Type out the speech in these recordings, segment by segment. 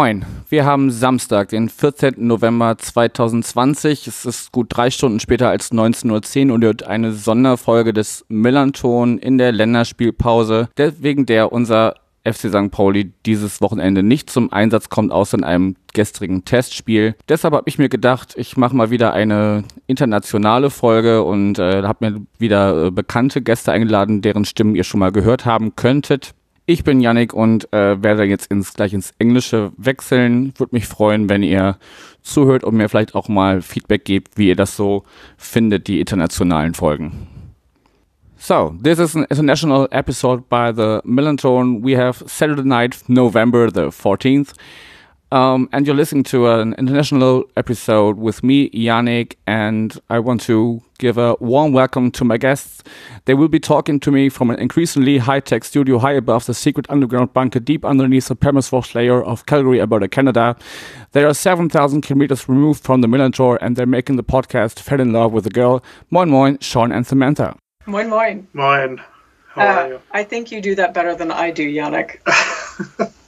Moin, wir haben Samstag, den 14. November 2020. Es ist gut drei Stunden später als 19.10 Uhr und wird eine Sonderfolge des Millanton in der Länderspielpause, wegen der unser FC St. Pauli dieses Wochenende nicht zum Einsatz kommt, außer in einem gestrigen Testspiel. Deshalb habe ich mir gedacht, ich mache mal wieder eine internationale Folge und äh, habe mir wieder äh, bekannte Gäste eingeladen, deren Stimmen ihr schon mal gehört haben könntet. Ich bin Yannick und äh, werde jetzt ins, gleich ins Englische wechseln. Würde mich freuen, wenn ihr zuhört und mir vielleicht auch mal Feedback gebt, wie ihr das so findet, die internationalen Folgen. So, this is an international episode by the Millantone. We have Saturday night, November the 14th. Um, and you're listening to an international episode with me, Yannick, and I want to give a warm welcome to my guests. They will be talking to me from an increasingly high-tech studio high above the secret underground bunker deep underneath the permafrost layer of Calgary, Alberta, Canada. They are 7,000 kilometers removed from the Millerntor, and they're making the podcast Fell in Love with a Girl. Moin moin, Sean and Samantha. Moin, moin. Moin. How uh, are you? I think you do that better than I do, Yannick.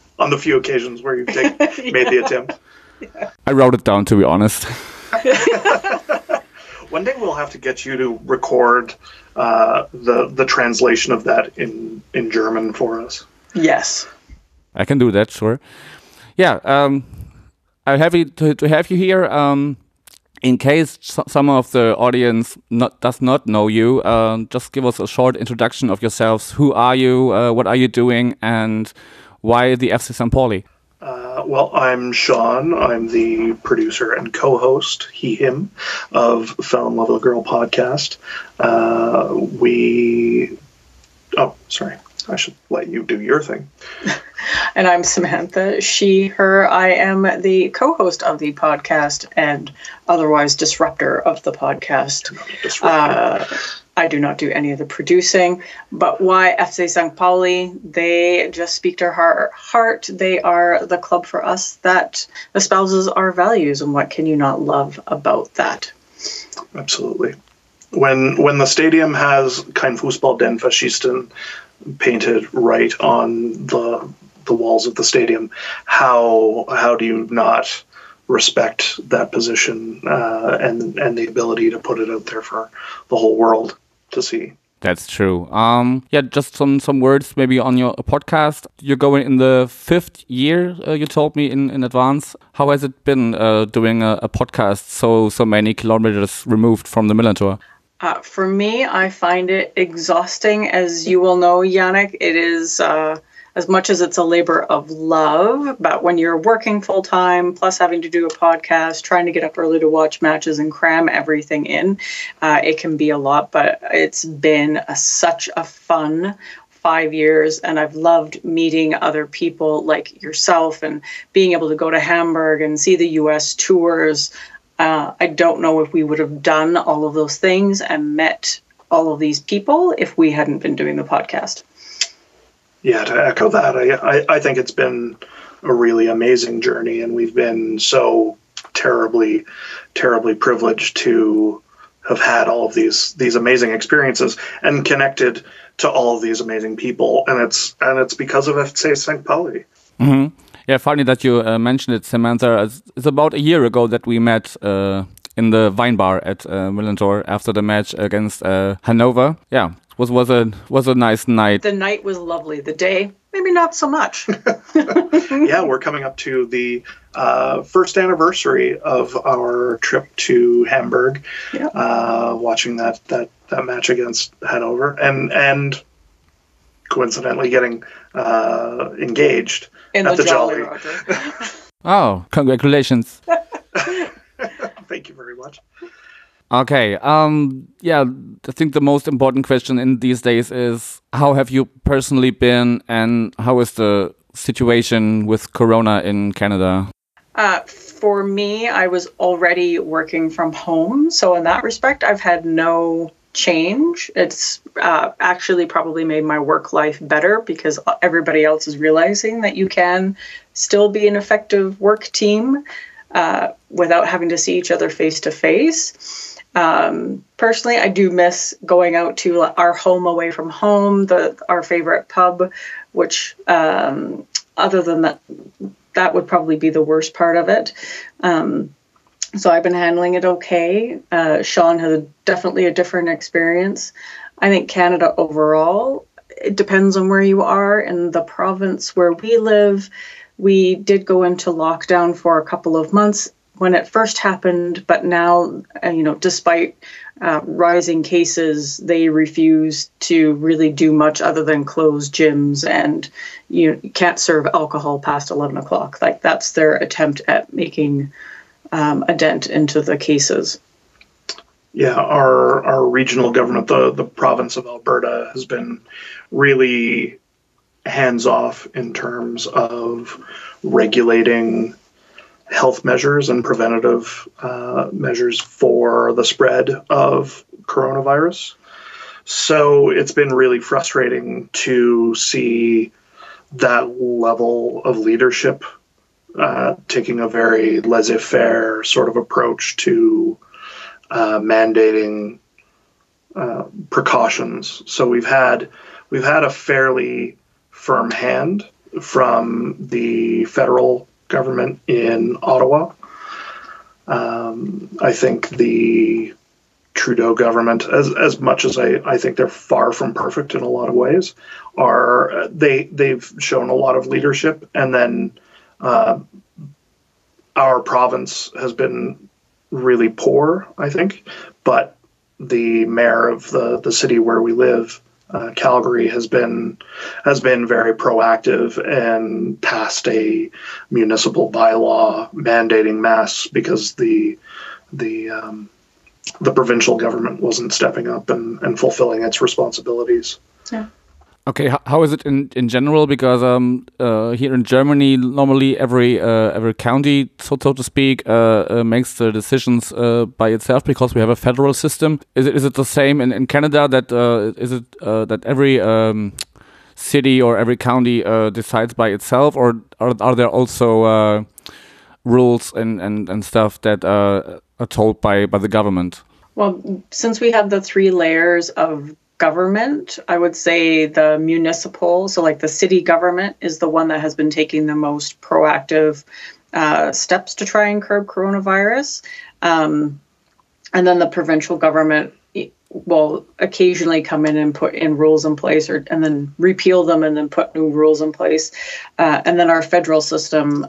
On the few occasions where you've take, yeah. made the attempt. Yeah. I wrote it down, to be honest. One day we'll have to get you to record uh, the the translation of that in in German for us. Yes, I can do that. Sure. Yeah. Um, I'm happy to, to have you here. Um, in case some of the audience not, does not know you, uh, just give us a short introduction of yourselves. Who are you? Uh, what are you doing? And why the FC St. Pauli? Uh, well, I'm Sean. I'm the producer and co-host, he, him, of Fell in Love with a Girl podcast. Uh, we, oh, sorry. I should let you do your thing. and I'm Samantha, she, her. I am the co host of the podcast and otherwise disruptor of the podcast. Uh, I do not do any of the producing. But why FC St. Pauli? They just speak to our heart. They are the club for us that espouses our values. And what can you not love about that? Absolutely. When when the stadium has Kein Fußball den Faschisten painted right on the the walls of the stadium. How how do you not respect that position uh, and and the ability to put it out there for the whole world to see? That's true. Um, yeah, just some some words maybe on your podcast. You're going in the fifth year. Uh, you told me in, in advance. How has it been uh, doing a, a, podcast so so many kilometers removed from the Millerntor? Uh, for me, I find it exhausting. As you will know, Yannick, it is uh, as much as it's a labor of love. But when you're working full time, plus having to do a podcast, trying to get up early to watch matches and cram everything in, uh, it can be a lot. But it's been a, such a fun five years and I've loved meeting other people like yourself and being able to go to Hamburg and see the US tours. Uh, I don't know if we would have done all of those things and met all of these people if we hadn't been doing the podcast. Yeah, to echo that, I, I, I think it's been a really amazing journey, and we've been so terribly, terribly privileged to have had all of these these amazing experiences and connected to all of these amazing people, and it's and it's because of FC St. Pauli. Mm-hmm. Yeah, funny that you uh, mentioned it, Samantha. It's, it's, about a year ago that we met uh, in the wine bar at uh, Millerntor after the match against uh, Hanover. Yeah, was was a was a nice night. The night was lovely. The day, maybe not so much. yeah, we're coming up to the uh, first anniversary of our trip to Hamburg. Yeah. Uh, watching that that that match against Hanover, and and coincidentally getting uh, engaged in at the, the Jolly, Jolly. Roger. oh, congratulations! Thank you very much. Okay. Um, yeah, I think the most important question in these days is how have you personally been and how is the situation with Corona in Canada? Uh, for me, I was already working from home. So, in that respect, I've had no change. It's uh, actually probably made my work life better because everybody else is realizing that you can still be an effective work team uh, without having to see each other face to face. Um, personally, I do miss going out to our home away from home, the our favorite pub, which um, other than that, that would probably be the worst part of it. Um, so I've been handling it okay. Uh, Sean has a, definitely a different experience. I think Canada overall, it depends on where you are. In the province where we live, we did go into lockdown for a couple of months when it first happened, but now, uh, you know, despite uh, rising cases, they refuse to really do much other than close gyms and you, can't serve alcohol past 11 o'clock. Like that's their attempt at making um, a dent into the cases. Yeah, our our regional government, the the province of Alberta, has been really hands off in terms of regulating health measures and preventative uh, measures for the spread of coronavirus. So it's been really frustrating to see that level of leadership uh, taking a very laissez faire sort of approach to uh, mandating uh, precautions. So we've had we've had a fairly firm hand from the federal government in Ottawa. Um, I think the Trudeau government, as as much as I, I think they're far from perfect in a lot of ways, are they they've shown a lot of leadership, and then uh, our province has been really poor, I think, but the mayor of the the city where we live uh, Calgary has been has been very proactive and passed a municipal bylaw mandating masks because the the um, the provincial government wasn't stepping up and, and fulfilling its responsibilities. Yeah. Okay, how is it in, in general? Because um, uh, here in Germany, normally every uh, every county, so, so to speak, uh, uh makes the decisions uh, by itself because we have a federal system. Is it is it the same in, in Canada? That uh, is it that every um, city or every county decides by itself, or are, are there also rules and, and, and stuff that are told by by the government? Well, since we have the three layers of government, I would say the municipal, so like the city government, is the one that has been taking the most proactive uh, steps to try and curb coronavirus. Um, and then the provincial government will occasionally come in and put in rules in place or and then repeal them and then put new rules in place. Uh, and then our federal system,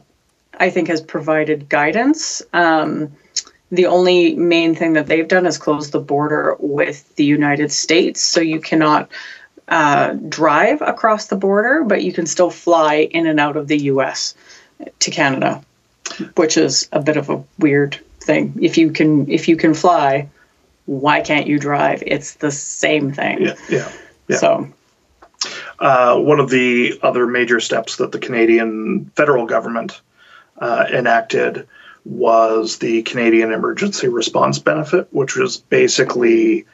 I think, has provided guidance. Um, the only main thing that they've done is close the border with the United States. So you cannot uh, drive across the border, but you can still fly in and out of the US to Canada, which is a bit of a weird thing. If you can if you can fly, why can't you drive? It's the same thing. Yeah. Yeah. yeah. So uh, one of the other major steps that the Canadian federal government uh, enacted was the Canadian Emergency Response Benefit, which was basically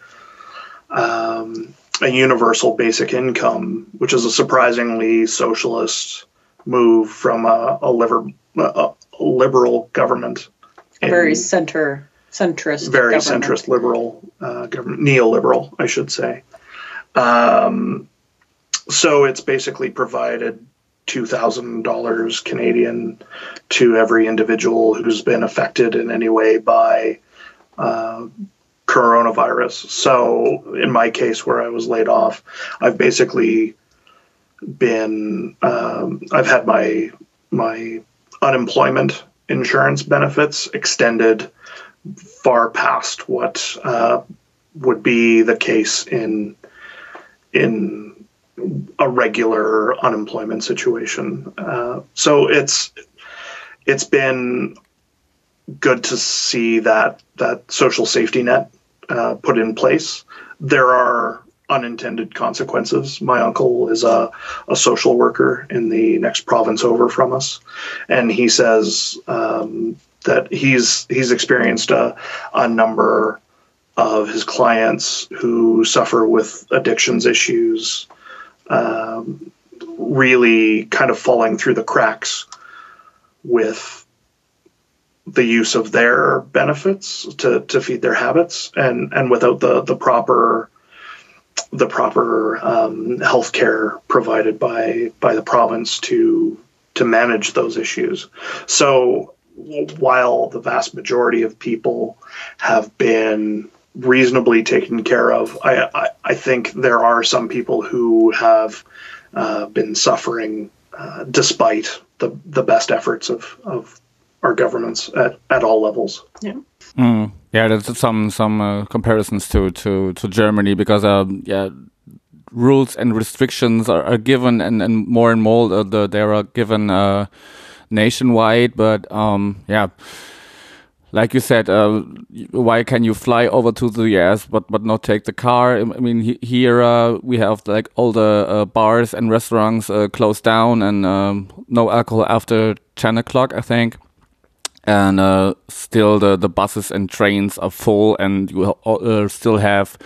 um, a universal basic income, which is a surprisingly socialist move from a, a, liber, a liberal government. very center centrist. Very government. centrist liberal uh, government, neoliberal, I should say. Um, so it's basically provided $2,000 Canadian to every individual who's been affected in any way by uh, coronavirus. So, in my case, where I was laid off, I've basically been um, I've had my my unemployment insurance benefits extended far past what uh, would be the case in in a regular unemployment situation. Uh, so it's it's been good to see that that social safety net uh, put in place. There are unintended consequences. My uncle is a, a social worker in the next province over from us, and he says um, that he's he's experienced a, a number of his clients who suffer with addictions issues um, really kind of falling through the cracks with the use of their benefits to, to feed their habits and, and without the, the proper the proper um, health care provided by by the province to to manage those issues. So while the vast majority of people have been reasonably taken care of, I, I, I think there are some people who have uh, been suffering uh, despite the, the best efforts of, of our governments at, at all levels. Yeah. Mm. Yeah, there's some some uh, comparisons to, to, to Germany because um, yeah, rules and restrictions are, are given and, and more and more uh, the, they are given uh, nationwide. But um, yeah, like you said, uh, why can you fly over to the US but but not take the car? I mean, he, here uh, we have like all the uh, bars and restaurants uh, closed down and um, no alcohol after ten o'clock, I think. And uh, still, the the buses and trains are full, and you uh, still have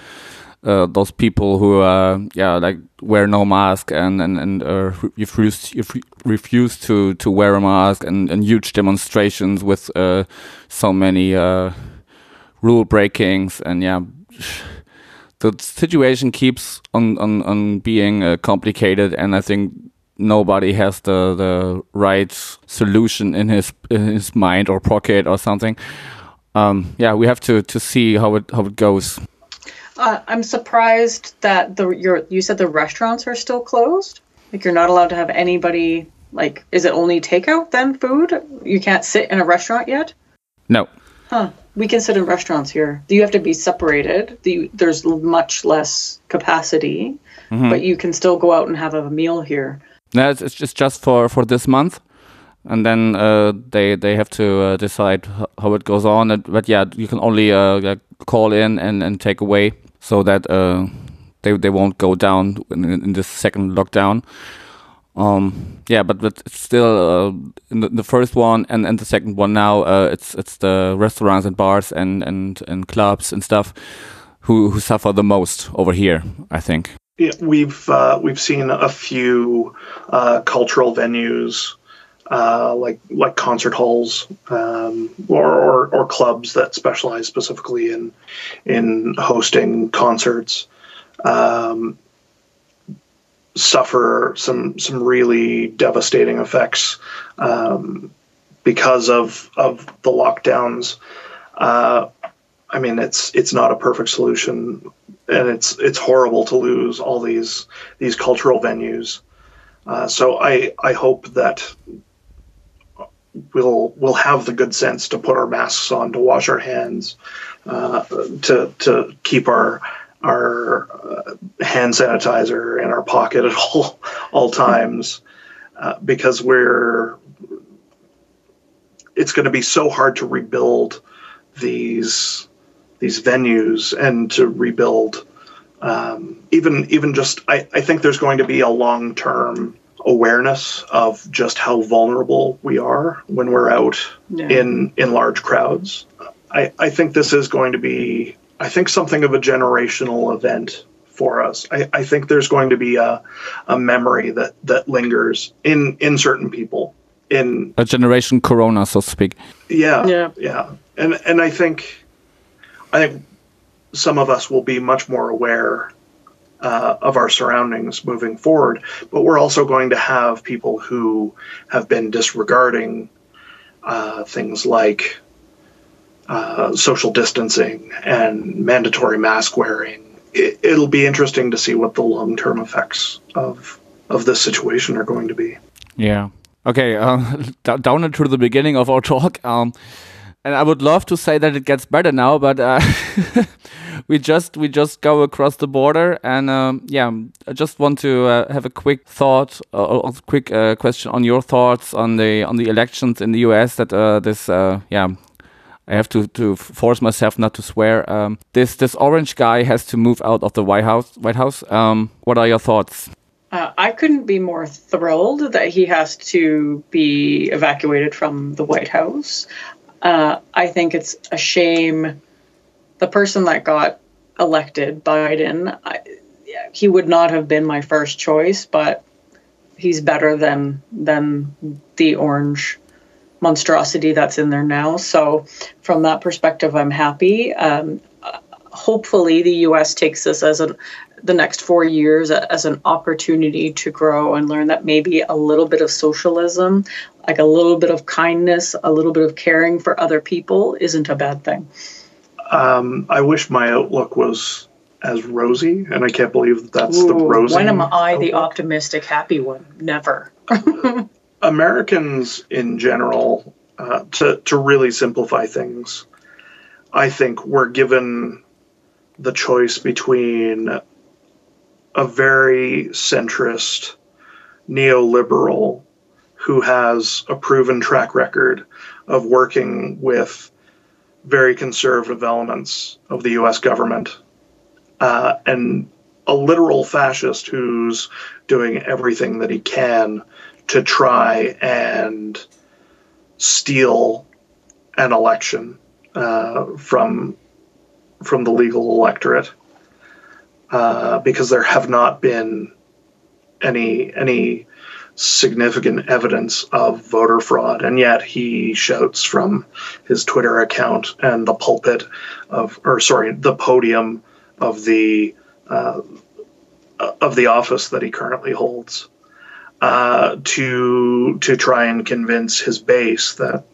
uh, those people who uh, yeah like wear no mask and and and uh, refuse refuse to to wear a mask and, and huge demonstrations with uh, so many uh, rule breakings and yeah the situation keeps on on, on being uh, complicated and I think nobody has the the right solution in his in his mind or pocket or something. Um, yeah we have to to see how it how it goes uh, I'm surprised that the your you said the restaurants are still closed. Like you're not allowed to have anybody. Like, is it only takeout then? Food? You can't sit in a restaurant yet. No. Huh. We can sit in restaurants here. You have to be separated. The, there's much less capacity, mm-hmm. but you can still go out and have a meal here. No, it's, it's just just for for this month and then uh, they they have to uh, decide how it goes on. But yeah, you can only uh, call in and, and take away so that uh, they they won't go down in, in this second lockdown. Um, yeah, but but it's still uh, in the, the, first one and, and the second one now. Uh, it's it's the restaurants and bars and, and, and clubs and stuff who who suffer the most over here. I think. Yeah, we've uh, we've seen a few uh, cultural venues uh, like like concert halls um, or, or, or clubs that specialize specifically in in hosting concerts um, suffer some some really devastating effects um, because of of the lockdowns. Uh, I mean, it's it's not a perfect solution, and it's it's horrible to lose all these these cultural venues. Uh, so I I hope that we'll we'll have the good sense to put our masks on, to wash our hands, uh, to to keep our our uh, hand sanitizer in our pocket at all all times, uh, because we're it's going to be so hard to rebuild these these venues and to rebuild um, even even just I, I think there's going to be a long term awareness of just how vulnerable we are when we're out yeah. in in large crowds. I, I think this is going to be I think something of a generational event for us. I, I think there's going to be a, a memory that, that lingers in, in certain people. In a generation corona, so to speak. Yeah. Yeah. Yeah. And and I think I think some of us will be much more aware uh, of our surroundings moving forward. But we're also going to have people who have been disregarding uh, things like uh, social distancing and mandatory mask wearing. It, will be interesting to see what the long term effects of of this situation are going to be. Yeah. Okay. Uh, down into the beginning of our talk. Um, and I would love to say that it gets better now, but uh, we just we just go across the border, and um, yeah, I just want to uh, have a quick thought, uh, a quick uh, question on your thoughts on the on the elections in the U.S. That uh, this uh, yeah. I have to, to force myself not to swear. Um, this this orange guy has to move out of the White House. White House. Um, what are your thoughts? I couldn't be more thrilled that he has to be evacuated from the White House. Uh, I think it's a shame. The person that got elected, Biden, I, he would not have been my first choice, but he's better than than the orange monstrosity that's in there now. So, from that perspective, I'm happy. Um, hopefully, the U.S. takes this as a the next four years as an opportunity to grow and learn that maybe a little bit of socialism, like a little bit of kindness, a little bit of caring for other people, isn't a bad thing. Um, I wish my outlook was as rosy, and I can't believe that that's Ooh, the rosy. When am I the optimistic, happy one? Never. Americans in general, uh, to to really simplify things, I think we're given the choice between a very centrist neoliberal who has a proven track record of working with very conservative elements of the US government, uh, and a literal fascist who's doing everything that he can to try and steal an election uh, from from the legal electorate uh, because there have not been any any significant evidence of voter fraud, and yet he shouts from his Twitter account and the pulpit of, or sorry, the podium of the uh, of the office that he currently holds uh, to to try and convince his base that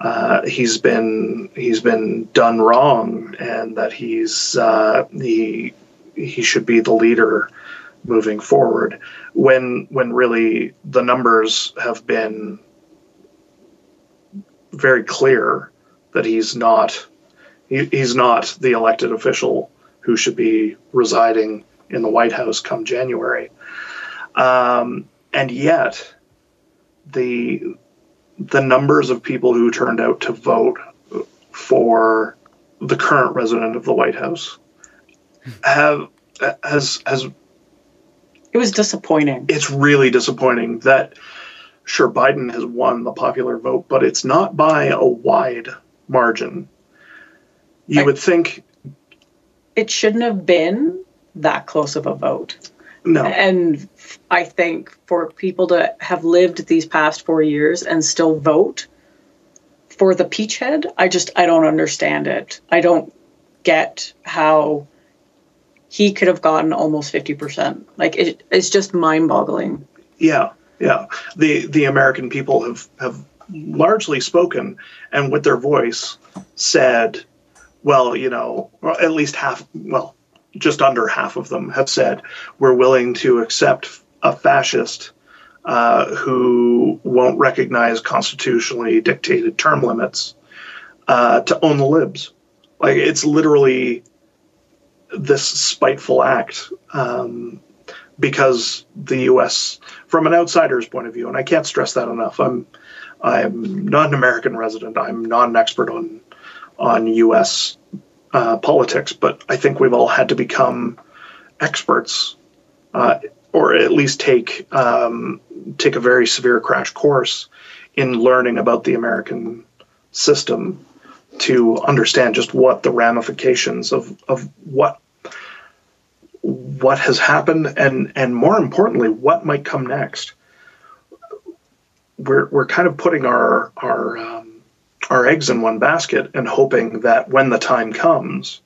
uh, he's been he's been done wrong and that he's uh, he he should be the leader moving forward when when really the numbers have been very clear that he's not he, he's not the elected official who should be residing in the White House come January. Um, and yet, the the numbers of people who turned out to vote for the current resident of the White House have has has it was disappointing. It's really disappointing that sure Biden has won the popular vote, but it's not by a wide margin. You I, would think it shouldn't have been that close of a vote. No. And I think for people to have lived these past 4 years and still vote for the peachhead, I just I don't understand it. I don't get how he could have gotten almost 50%. Like it, it's just mind boggling. Yeah. Yeah. The, the American people have, have largely spoken and with their voice said, well, you know, at least half, well, just under half of them have said we're willing to accept a fascist uh, who won't recognize constitutionally dictated term limits uh, to own the libs. Like it's literally this spiteful act um, because the U.S. from an outsider's point of view, and I can't stress that enough. I'm I'm not an American resident. I'm not an expert on on U.S. Uh, politics, but I think we've all had to become experts, uh, or at least take um, take a very severe crash course in learning about the American system to understand just what the ramifications of, of what what has happened and and more importantly what might come next we're we're kind of putting our our um, our eggs in one basket and hoping that when the time comes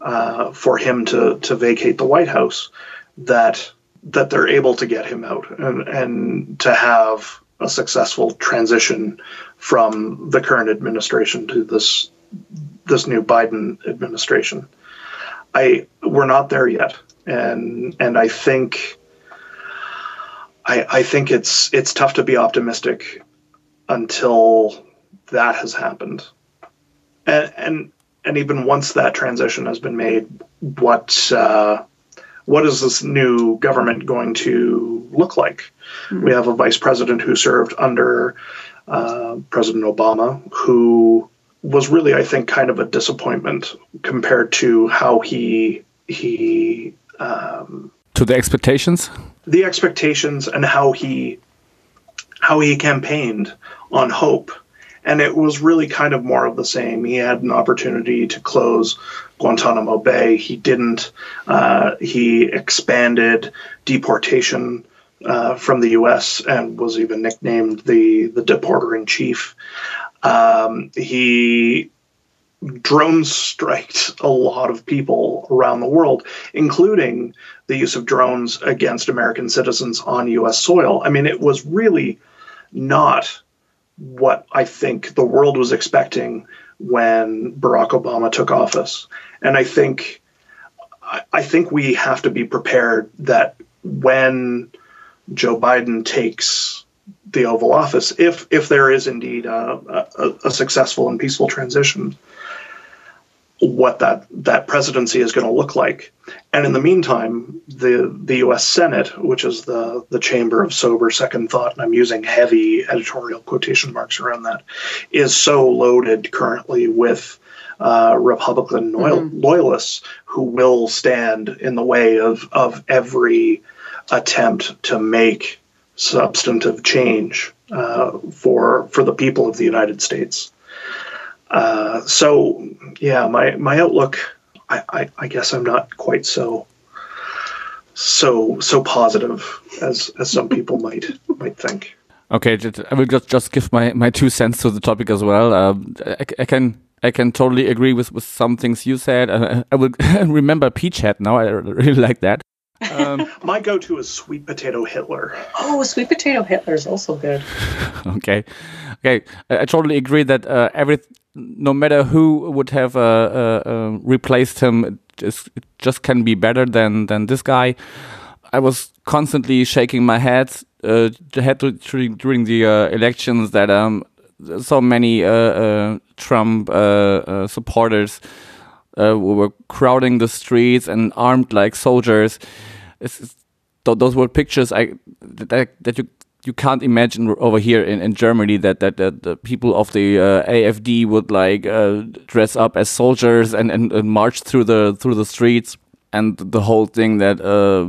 uh, for him to to vacate the White House that that they're able to get him out and and to have a successful transition from the current administration to this this new Biden administration. I we're not there yet, and and I think I I think it's it's tough to be optimistic until that has happened, and and and even once that transition has been made, what uh, what is this new government going to look like? Mm-hmm. We have a vice president who served under uh, President Obama, who was really, I think, kind of a disappointment compared to how he he um, to the expectations. The expectations and how he how he campaigned on hope, and it was really kind of more of the same. He had an opportunity to close Guantanamo Bay. He didn't. Uh, he expanded deportation uh, from the U.S. and was even nicknamed the the deporter in chief. Um, he drone striked a lot of people around the world, including the use of drones against American citizens on U.S. soil. I mean, it was really not what I think the world was expecting when Barack Obama took office, and I think I think we have to be prepared that when Joe Biden takes the Oval Office, if if there is indeed a, a, a successful and peaceful transition, what that that presidency is going to look like. And in the meantime, the the U.S. Senate, which is the the chamber of sober second thought, and I'm using heavy editorial quotation marks around that, is so loaded currently with uh, Republican loyal, mm-hmm. loyalists who will stand in the way of of every attempt to make substantive change uh, for for the people of the United States. Uh, so, yeah, my my outlook, I, I, I, guess I'm not quite so so so positive as as some people might might think. Okay, I will just just give my my two cents to the topic as well. Uh, I, I, can. I can totally agree with, with some things you said. Uh, I will remember Peach Head now. I really like that. Um, My go-to is sweet potato Hitler. Oh, sweet potato Hitler is also good. okay, okay. I, I totally agree that uh, every no matter who would have uh, uh, uh, replaced him, it just, it just can be better than than this guy. I was constantly shaking my head, uh, during, the uh, elections that um, so many uh, uh Trump supporters were crowding the streets and armed like soldiers. It's, it's, those were pictures I that, that you you can't imagine over here in, in Germany that, that, that the people of the uh, AFD would like uh, dress up as soldiers and, and, and, march through the through the streets. And the whole thing that uh,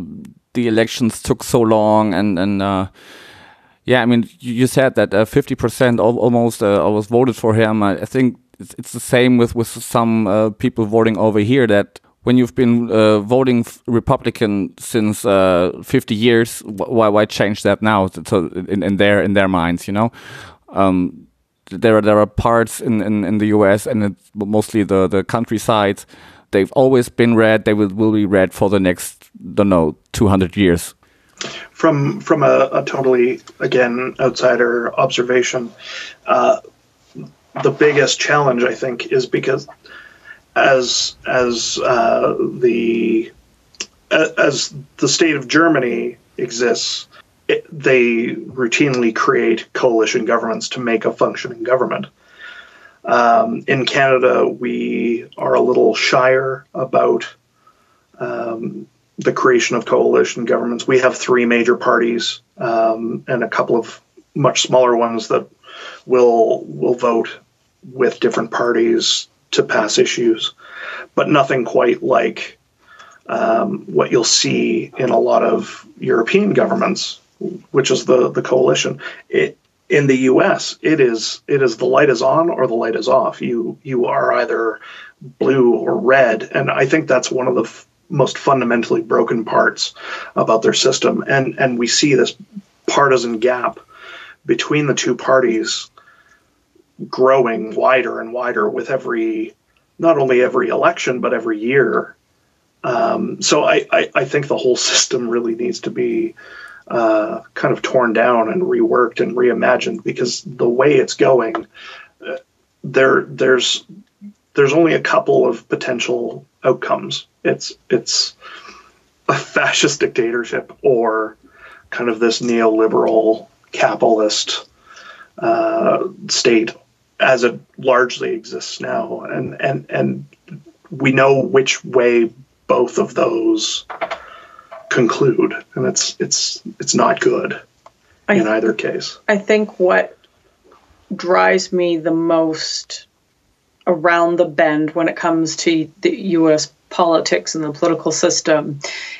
the elections took so long and and uh, yeah I mean you said that uh, fifty percent almost uh, was voted for him. I, I think it's, it's, the same with with some people voting over here that when you've been uh, voting Republican since uh, 50 years, why why change that now? So in, in their in their minds, you know, um, there are there are parts in, in, in the U.S. and mostly the the countryside. They've always been red. They will will be red for the next don't know 200 years. From from a, a totally again outsider observation, uh, the biggest challenge I think is because as as uh, the as the state of Germany exists, it, they routinely create coalition governments to make a functioning government. Um, in Canada, we are a little shyer about um, the creation of coalition governments. We have three major parties um, and a couple of much smaller ones that will will vote with different parties to pass issues, but nothing quite like um, what you'll see in a lot of European governments, which is the the coalition. It, in the U.S., it is it is the light is on or the light is off. You you are either blue or red, and I think that's one of the f- most fundamentally broken parts about their system. And and we see this partisan gap between the two parties growing wider and wider with every not only every election but every year. Um, so I, I, I, think the whole system really needs to be uh, kind of torn down and reworked and reimagined because the way it's going, uh, there there's there's only a couple of potential outcomes. It's it's a fascist dictatorship or kind of this neoliberal capitalist uh, state as it largely exists now, and and and we know which way both of those conclude, and it's it's it's not good I, in either case. I think what drives me the most around the bend when it comes to the U.S. politics and the political system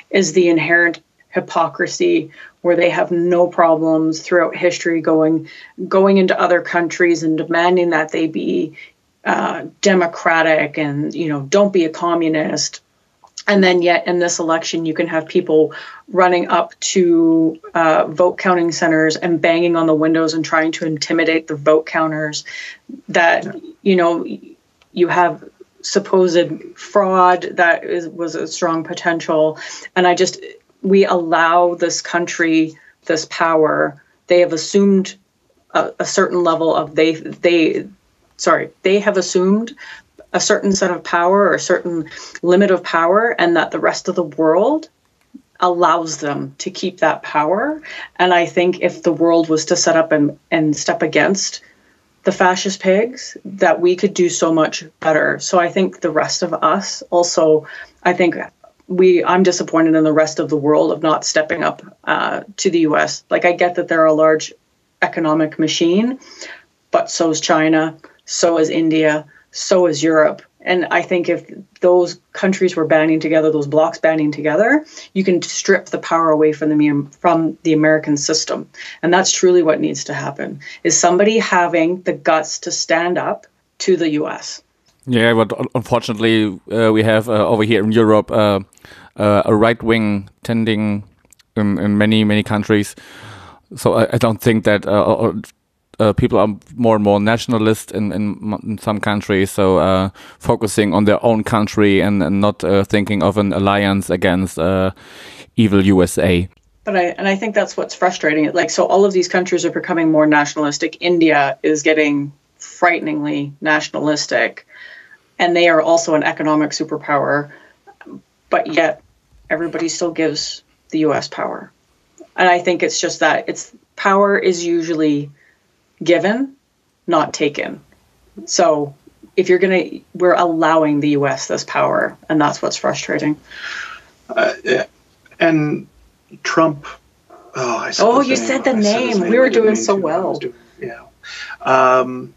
is the inherent hypocrisy where they have no problems throughout history going going into other countries and demanding that they be uh, democratic and you know don't be a communist. And then yet in this election you can have people running up to uh, vote counting centers and banging on the windows and trying to intimidate the vote counters that you know you have supposed fraud that is, was a strong potential. And i just we allow this country this power they have assumed a, a certain level of they they sorry they have assumed a certain set of power or a certain limit of power, and that the rest of the world allows them to keep that power. And I think if the world was to set up and, and step against the fascist pigs, that we could do so much better. So I think the rest of us also, I think we, I'm disappointed in the rest of the world of not stepping up uh, to the US. Like I get that they're a large economic machine, but so is China, so is India so is Europe. And I think if those countries were banding together, those blocks banding together, you can strip the power away from the from the American system. And that's truly what needs to happen: is somebody having the guts to stand up to the U.S. Yeah, but unfortunately, uh, we have uh, over here in Europe uh, uh a right wing tending in, in, many many countries. So I, I don't think that uh, uh, people are more and more nationalist in, in, in some countries, so focusing on their own country and, and not thinking of an alliance against evil USA. But I and I think that's what's frustrating. Like so, all of these countries are becoming more nationalistic. India is getting frighteningly nationalistic, and they are also an economic superpower. But yet, everybody still gives the U.S. power, and I think it's just that it's power is usually given, not taken. So if you're going to, we're allowing the U.S. this power, and that's what's frustrating. Uh, and Trump. Oh, oh you said the name. name. We were doing so well. Doing, yeah. Um,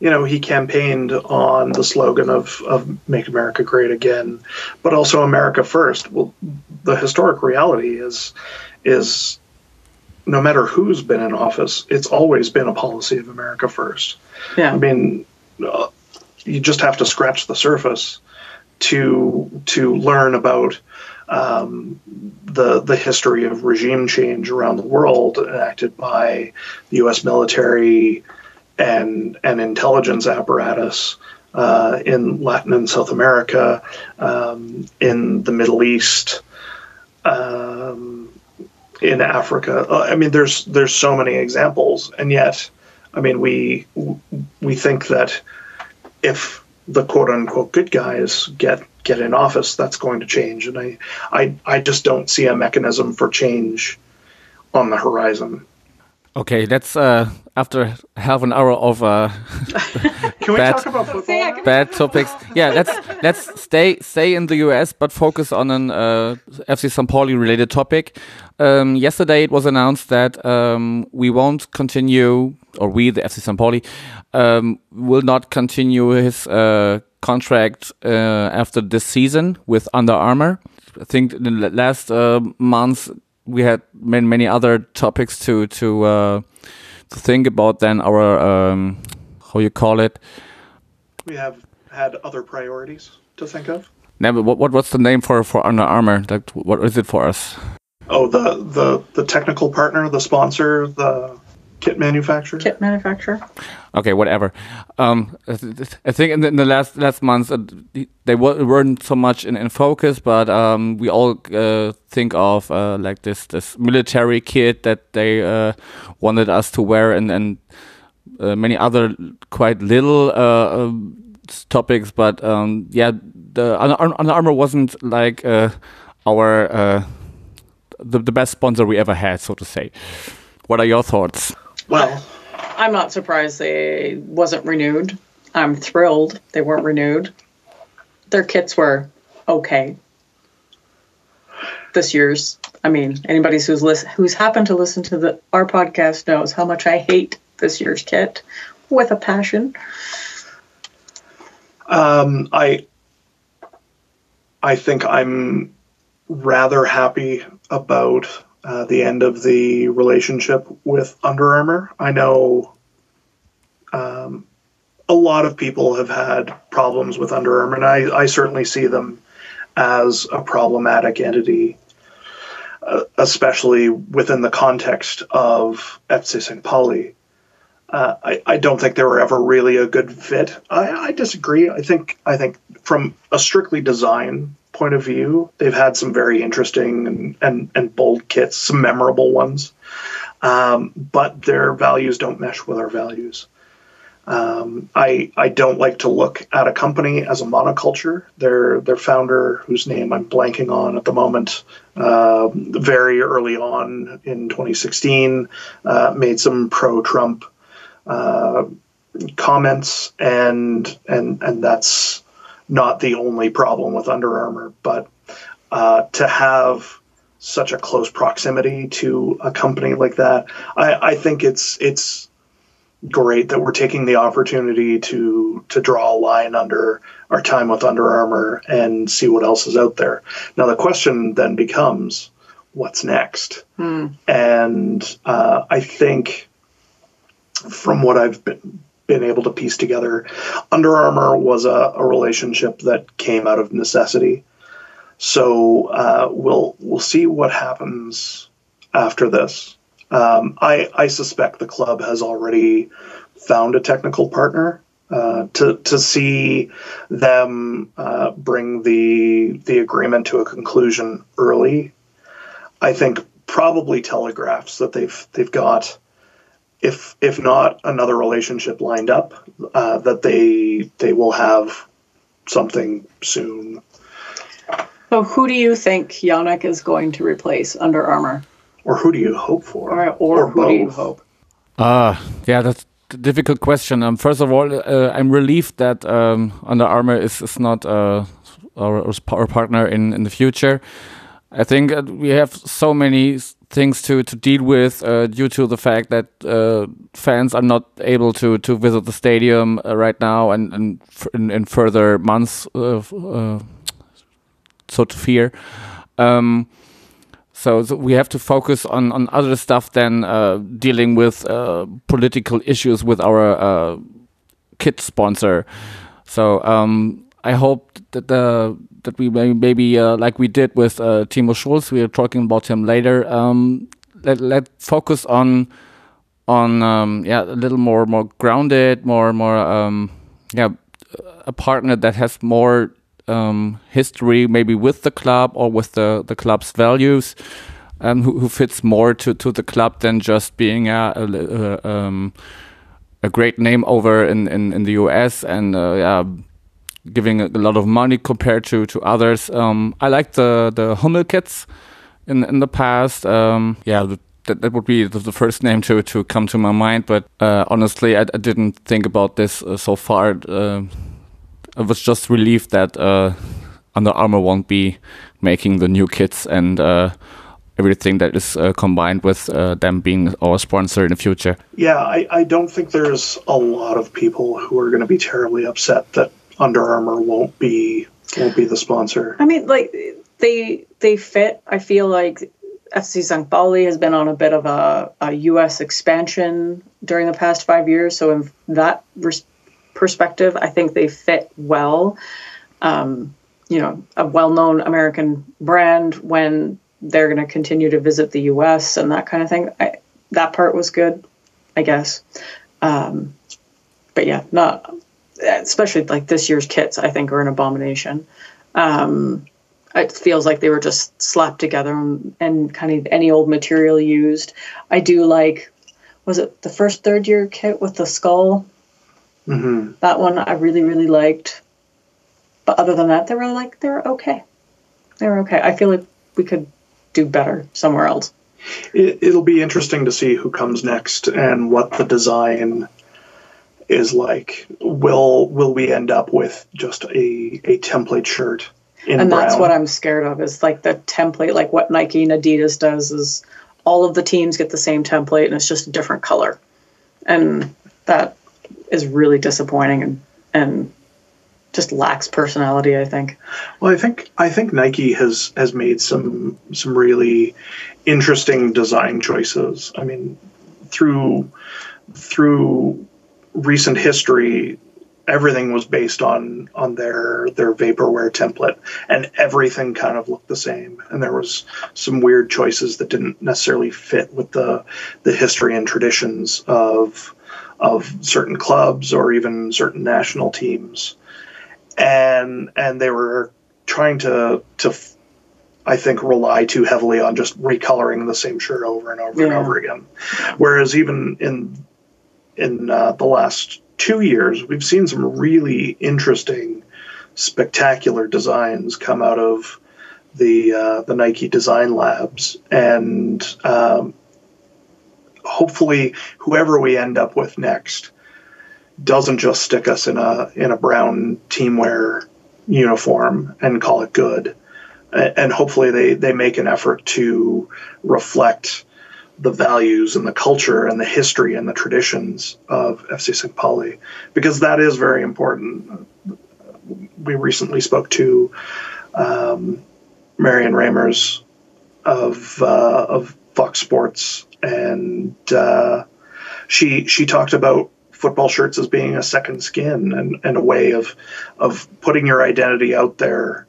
you know, he campaigned on the slogan of, of Make America Great Again, but also America First. Well, the historic reality is is no matter who's been in office, it's always been a policy of America first. Yeah. I mean, uh, you just have to scratch the surface to to learn about um, the the history of regime change around the world enacted by the U.S. military and and intelligence apparatus uh, in Latin and South America, um, in the Middle East. Um, in Africa. Uh, I mean, there's there's so many examples, and yet, I mean, we we think that if the quote unquote good guys get get in office, that's going to change, and I I I just don't see a mechanism for change on the horizon. Okay, that's uh, after half an hour of uh, Can we bad, talk about football? Bad topics. Yeah, let's let's stay stay in the US, but focus on an uh, FC St. Pauli related topic. Um, yesterday, it was announced that um, we won't continue, or we, the FC St. Pauli, um, will not continue his uh, contract uh, after this season with Under Armour. I think in the last uh, months we had many many other topics to to uh, to think about then our um, how you call it. We have had other priorities to think of. Now, what, what what's the name for for Under Armour? Like, what is it for us? Oh, the the the technical partner, the sponsor, the kit manufacturer. Kit manufacturer. Okay, whatever. Um, I think in the, in the last last months uh, they weren't so much in, in focus, but um, we all uh, think of uh, like this this military kit that they uh, wanted us to wear, and and uh, many other quite little uh, um, topics. But um, yeah, the Under Armour wasn't like our the, the best sponsor we ever had, so to say. What are your thoughts? Well, I'm not surprised they wasn't renewed. I'm thrilled they weren't renewed. Their kits were okay. This year's, I mean, anybody who's listen, who's happened to listen to the our podcast knows how much I hate this year's kit with a passion. Um, I I think I'm rather happy about uh, the end of the relationship with Under Armour. I know um, a lot of people have had problems with Under Armour, and I, I certainly see them as a problematic entity, uh, especially within the context of FC St. Pauli. Uh, I, I, don't think they were ever really a good fit. I, I, disagree. I think I think from a strictly design point of view, they've had some very interesting and, and, and bold kits, some memorable ones. Um, but their values don't mesh with our values. Um, I I don't like to look at a company as a monoculture. Their their founder, whose name I'm blanking on at the moment, uh, very early on in 2016, uh, made some pro-Trump uh, comments, and and and that's not the only problem with Under Armour, but uh, to have such a close proximity to a company like that, I, I think it's it's great that we're taking the opportunity to to draw a line under our time with Under Armour and see what else is out there. Now the question then becomes, what's next? Hmm. And uh, I think from what I've been been able to piece together, Under Armour was a, a relationship that came out of necessity. So uh, we'll we'll see what happens after this. Um, I, I suspect the club has already found a technical partner uh, to to see them uh, bring the the agreement to a conclusion early. I think probably telegraphs that they've they've got if if not another relationship lined up uh, that they they will have something soon. So who do you think Yannick is going to replace Under Armour? or who do you hope for? Or, or, or who both? do you hope? Ah, uh, yeah, that's a difficult question. Um, first of all, uh, I'm relieved that um, Under Armour is, is not uh, our, our partner in, in the future. I think we have so many things to, to deal with uh, due to the fact that uh, fans are not able to, to visit the stadium uh, right now and, and in, in further months, uh, uh, so to fear. Um, so, so, we have to focus on, on other stuff than uh, dealing with uh, political issues with our uh, kit sponsor. So um, I hope that the that we may, maybe uh, like we did with uh, Timo Schulz, we are talking about him later. Um, let let focus on on um, yeah a little more more grounded, more more um, yeah a partner that has more um, history, maybe with the club or with the, the club's values, um, who, who, fits more to, to the club than just being a, a, um, a great name over in, in, in the US and uh, yeah, giving a lot of money compared to, to others. Um, I like the, the Hummel kits in, in the past. Um, yeah, that, that would be the first name to, to come to my mind, but uh, honestly, I, I, didn't think about this uh, so far. Uh, I was just relieved that uh, Under Armour won't be making the new kits and uh, everything that is uh, combined with uh, them being our sponsor in the future. Yeah, I, I don't think there's a lot of people who are going to be terribly upset that Under Armour won't be won't be the sponsor. I mean, like they they fit. I feel like FC St. Pauli has been on a bit of a, a U.S. expansion during the past five years. So in that res- perspective, I think they fit well. Um, you know, a well-known American brand when they're going to continue to visit the U.S. and that kind of thing. I, that part was good, I guess. Um, but yeah, not especially like this year's kits. I think are an abomination. Um, it feels like they were just slapped together and, and, kind of any old material used. I do like, was it the first third year kit with the skull? Mm-hmm. That one I really, really liked. But other than that, they were like, they're okay. They're okay. I feel like we could do better somewhere else. It, it'll be interesting to see who comes next and what the design is like. Will will we end up with just a, a template shirt? and brown? that's what I'm scared of is like the template, like what Nike and Adidas does is all of the teams get the same template and it's just a different color. And that is really disappointing and and just lacks personality. I think. Well, I think I think Nike has has made some some really interesting design choices. I mean, through through recent history, everything was based on on their their vaporware template and everything kind of looked the same. And there was some weird choices that didn't necessarily fit with the the history and traditions of of certain clubs or even certain national teams. And and they were trying to to I think rely too heavily on just recoloring the same shirt over and over yeah. and over again. Whereas even in in uh, the last two years, we've seen some really interesting, spectacular designs come out of the uh, the Nike Design Labs, and um, hopefully, whoever we end up with next doesn't just stick us in a in a brown teamwear uniform and call it good, and hopefully they they make an effort to reflect the values and the culture and the history and the traditions of FC St. Pauli, because that is very important. We recently spoke to um, Marion Reimers of uh, of Fox Sports, and uh, she she talked about football shirts as being a second skin and, and a way of of putting your identity out there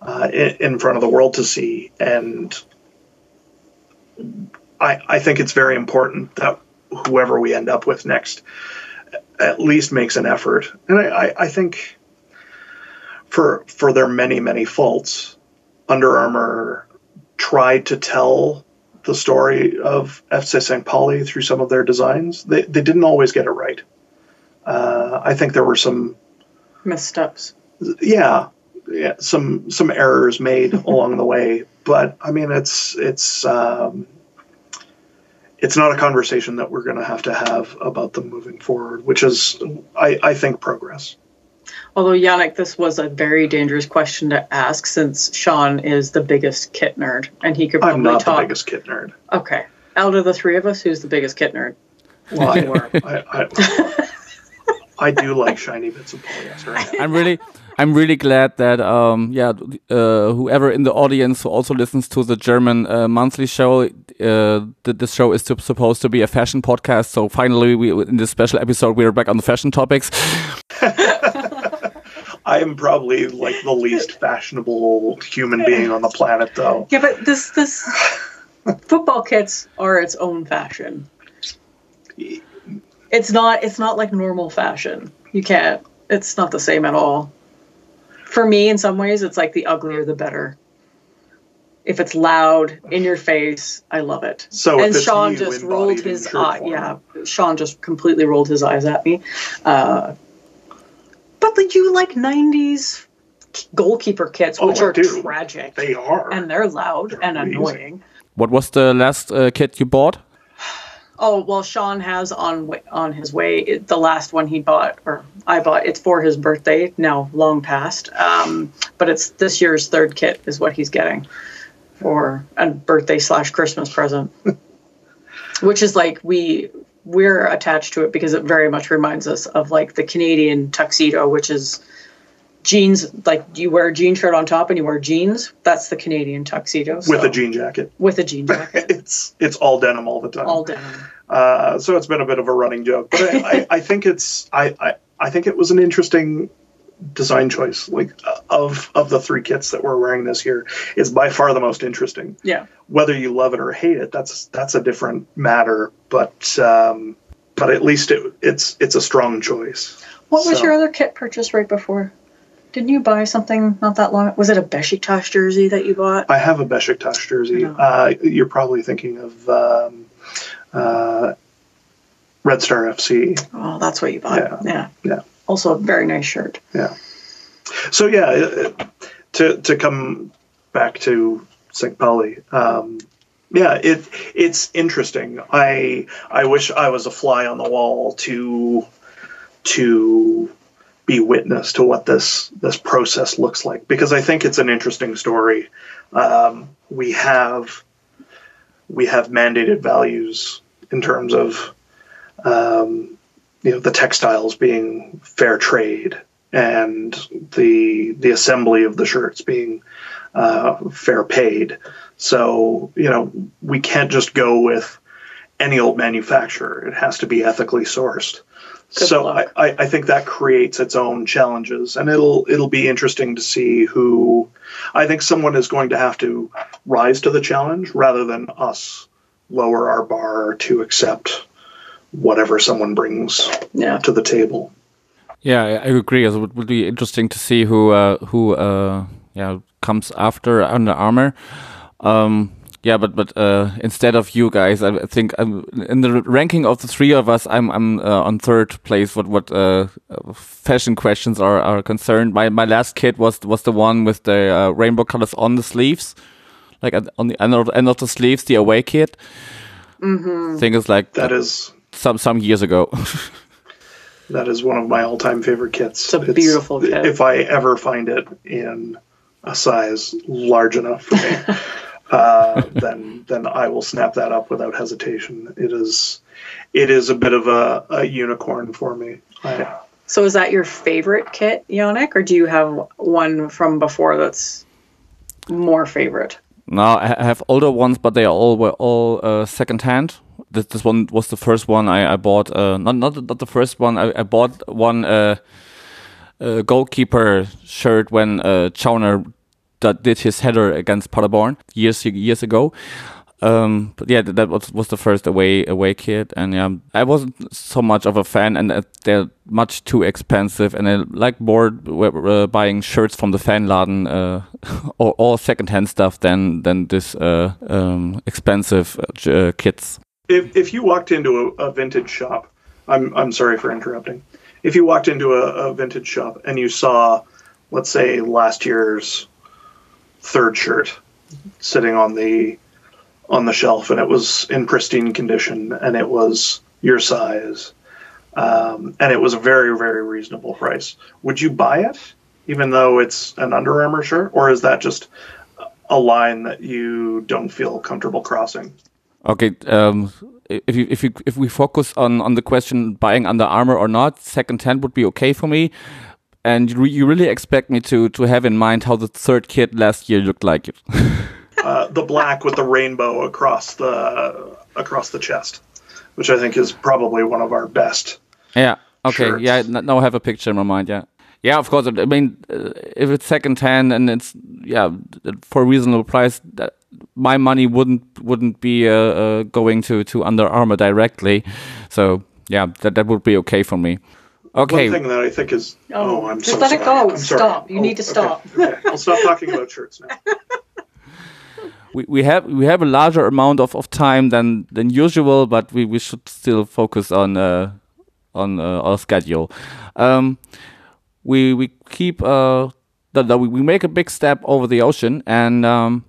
uh, in, in front of the world to see and I, I think it's very important that whoever we end up with next at least makes an effort. And I, I, I think for for their many, many faults, Under Armour tried to tell the story of FC St. Pauli through some of their designs. They, they didn't always get it right. Uh, I think there were some missteps. Yeah, yeah, some some errors made along the way. But I mean, it's it's um, it's not a conversation that we're going to have to have about them moving forward, which is, I, I think, progress. Although Yannick, this was a very dangerous question to ask since Sean is the biggest kit nerd, and he could probably I'm not talk. the biggest kit nerd. Okay, out of the three of us, who's the biggest kit nerd? Well, I, I, I, I do like shiny bits of polyester. I'm really, I'm really glad that um, yeah, uh, whoever in the audience who also listens to the German uh, monthly show, uh, that this show is to, supposed to be a fashion podcast. So finally, we in this special episode, we are back on the fashion topics. I am probably like the least fashionable human being on the planet, though. Yeah, but this this football kits are its own fashion. It's not it's not like normal fashion. You can't. It's not the same at all for me, in some ways, it's like the uglier the better. If it's loud in your face, I love it. So and Sean just rolled his eye. Yeah, Sean just completely rolled his eyes at me. Uh, but like you like '90s goalkeeper kits, oh, which are tragic. They are, and they're loud they're and amazing. annoying. What was the last uh, kit you bought? Oh well, Sean has on on his way the last one he bought or I bought. It's for his birthday now, long past. Um, but it's this year's third kit is what he's getting for a birthday slash Christmas present, which is like we we're attached to it because it very much reminds us of like the Canadian tuxedo, which is jeans like you wear a jean shirt on top and you wear jeans? That's the canadian tuxedo so. with a jean jacket. With a jean jacket. It's it's all denim all the time. All denim. Uh, so it's been a bit of a running joke but I, I, I, think it's I, I i think it was an interesting design choice like uh, of of the three kits that we're wearing this year. Is by far the most interesting. Yeah. Whether you love it or hate it that's that's a different matter but um but at least it, it's it's a strong choice. What was your other kit purchase right before didn't you buy something not that long? Was it a Besiktas jersey that you bought? I have a Besiktas jersey. Uh, you're probably thinking of um, uh, Red Star FC. Oh, that's what you bought. Yeah. yeah. Yeah. Also, a very nice shirt. Yeah. So yeah, to to come back to St. Pauli. Um, yeah, it it's interesting. I I wish I was a fly on the wall to to be witness to what this this process looks like because I think it's an interesting story. Um, we have we have mandated values in terms of um, you know the textiles being fair trade and the the assembly of the shirts being uh, fair paid. So you know we can't just go with any old manufacturer. It has to be ethically sourced. Good so I. I, I think that creates its own challenges, and it'll it'll be interesting to see who. I think someone is going to have to rise to the challenge rather than us lower our bar to accept whatever someone brings Yeah. to the table. Yeah, I I agree. It would, would be interesting to see who uh, who uh, yeah comes after Under Armour. Um, yeah, but but uh, instead of you guys, I I think I'm, in the ranking of the three of us, I'm I'm uh, on third place. What what uh, fashion questions are are concerned. My my last kit was was the one with the uh, rainbow colors on the sleeves, like at, on the end of, end of the sleeves, the away kit. Mm-hmm. Thing is like That is some some years ago. that is one of my all time favorite kits. It's a beautiful kit. If I ever find it in a size large enough for me, uh, then then I will snap that up without hesitation. It is it is a bit of a, a unicorn for me. I, So is that your favorite kit, Yannick, or do you have one from before that's more favorite? No, I I have older ones, but they are all were all uh, second hand. This this one was the first one I, I bought. Uh, not not not the first one. I, I bought one uh, uh, goalkeeper shirt when uh, Tschauner that did his header against Paderborn years years ago. Um, but yeah, that, that was was the first away away kit, and yeah, I wasn't so much of a fan, and uh, they're much too expensive, and I like more uh, buying shirts from the Fanladen uh, or, or secondhand stuff than than this uh, um, expensive uh, kits. if if you walked into a, a vintage shop, I'm I'm sorry for interrupting. If you walked into a, a vintage shop and you saw, let's say, last year's third shirt sitting on the on the shelf and it was in pristine condition and it was your size um, and it was a very very reasonable price, would you buy it even though it's an Under Armour shirt, or is that just a line that you don't feel comfortable crossing? Okay, um, if you, if you, if we focus on on the question buying Under Armour or not, second hand would be okay for me. And you, re- you really expect me to to have in mind how the third kit last year looked like it. uh, the black with the rainbow across the across the chest, which I think is probably one of our best. Yeah. Okay. Shirts. Yeah. Now I have a picture in my mind. Yeah. Yeah. Of course. I mean, uh, if it's second hand and it's yeah for a reasonable price, that my money wouldn't wouldn't be uh, uh, going to to Under Armour directly. So yeah, that that would be okay for me. Okay. One thing that I think is Oh, oh, I'm just so let it go. I'm sorry. Stop. You need to stop. Okay. I'll stop talking about shirts now. we, we have we have a larger amount of, of time than than usual, but we, we should still focus on uh, on uh, our schedule. Um, we we keep uh the, the, we we make a big step over the ocean, and um,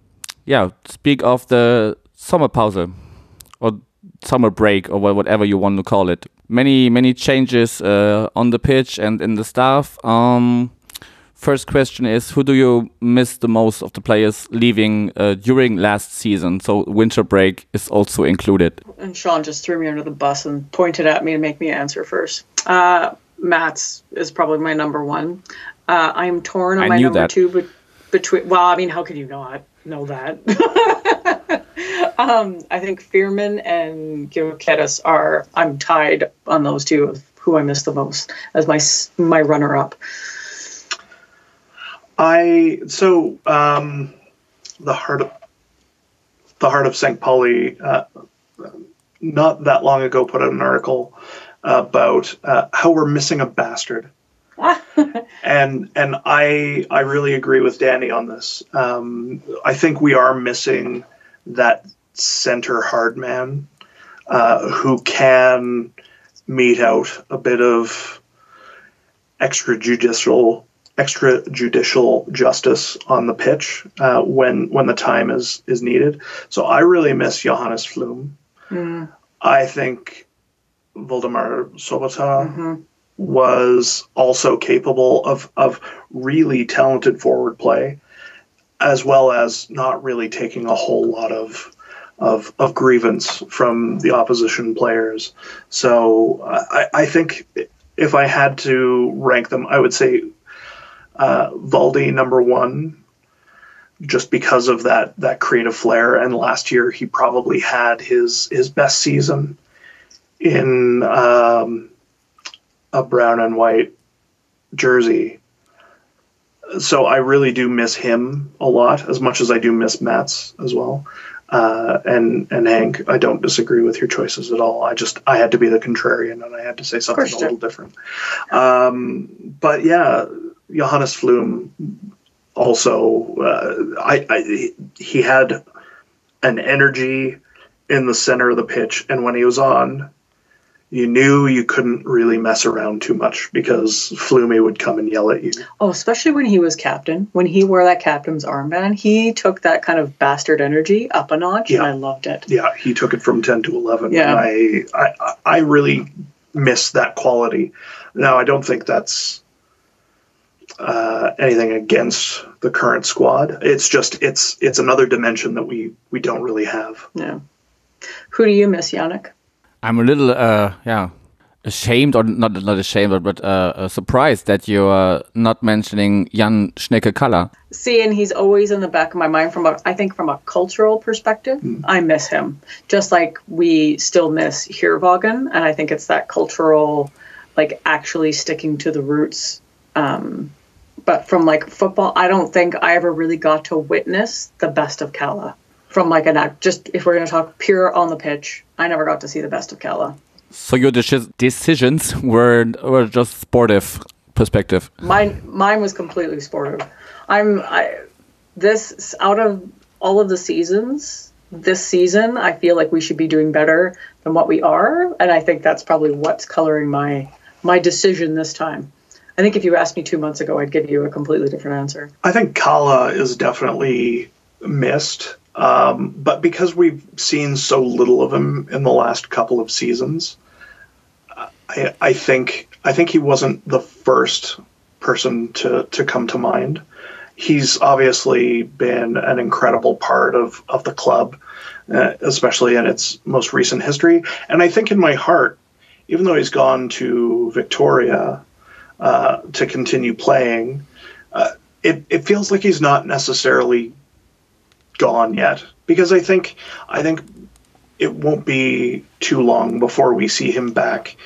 yeah, speak of the summer pause or summer break or whatever you want to call it. Many many changes uh, on the pitch and in the staff. Um, first question is who do you miss the most of the players leaving uh, during last season? So winter break is also included. And Sean just threw me under the bus and pointed at me to make me answer first. Uh, Matt's is probably my number one. Uh, I'm torn on I my number that. two, but between. Well, I mean, how could you not know that? um, I think Veerman and Gilketis are. I'm tied on those two of who I miss the most as my my runner up. I so um, the heart of the heart of St. Pauli uh, not that long ago put out an article about uh, how we're missing a bastard. and and I I really agree with Danny on this. Um, I think we are missing that center hard man uh, who can mete out a bit of extrajudicial extrajudicial justice on the pitch uh, when when the time is is needed. So I really miss Johannes Flum. I think Waldemar Sobota was also capable of of really talented forward play, as well as not really taking a whole lot of of, of grievance from the opposition players. So I, I think if I had to rank them, I would say uh, Valdi number one, just because of that that creative flair. And last year he probably had his his best season in um, a brown and white jersey. So I really do miss him a lot, as much as I do miss Mats as well. Uh, and and Hank, I don't disagree with your choices at all. I just I had to be the contrarian, and I had to say something a little different. Um, but yeah, Johannes Flum also uh, I, I he had an energy in the center of the pitch, and when he was on, you knew you couldn't really mess around too much because Flumey would come and yell at you. Oh, especially when he was captain. When he wore that captain's armband, he took that kind of bastard energy up a notch, yeah. and I loved it. Yeah, he took it from ten to eleven. Yeah, I, I I really miss that quality. Now I don't think that's uh, anything against the current squad. It's just it's it's another dimension that we we don't really have. Yeah. Who do you miss, Yannick? I'm a little, uh, yeah, ashamed or not not ashamed, but, but uh, uh, surprised that you're not mentioning Jan Schnecke Kalla. See, and he's always in the back of my mind from a, I think from a cultural perspective. Mm. I miss him, just like we still miss Hirvagen, and I think it's that cultural, like actually sticking to the roots. Um, but from like football, I don't think I ever really got to witness the best of Kalla from like an act. Just if we're going to talk pure on the pitch, I never got to see the best of Kalla. So your decisions were were just sportive perspective. Mine mine was completely sportive. I'm I this out of all of the seasons this season I feel like we should be doing better than what we are and I think that's probably what's coloring my my decision this time. I think if you asked me 2 months ago I'd give you a completely different answer. I think Kalla is definitely missed um, but because we've seen so little of him in the last couple of seasons, I, I think I think he wasn't the first person to, to come to mind. He's obviously been an incredible part of, of the club, uh, especially in its most recent history. And I think in my heart, even though he's gone to Victoria uh, to continue playing, uh, it, it feels like he's not necessarily gone yet because I think I think it won't be too long before we see him back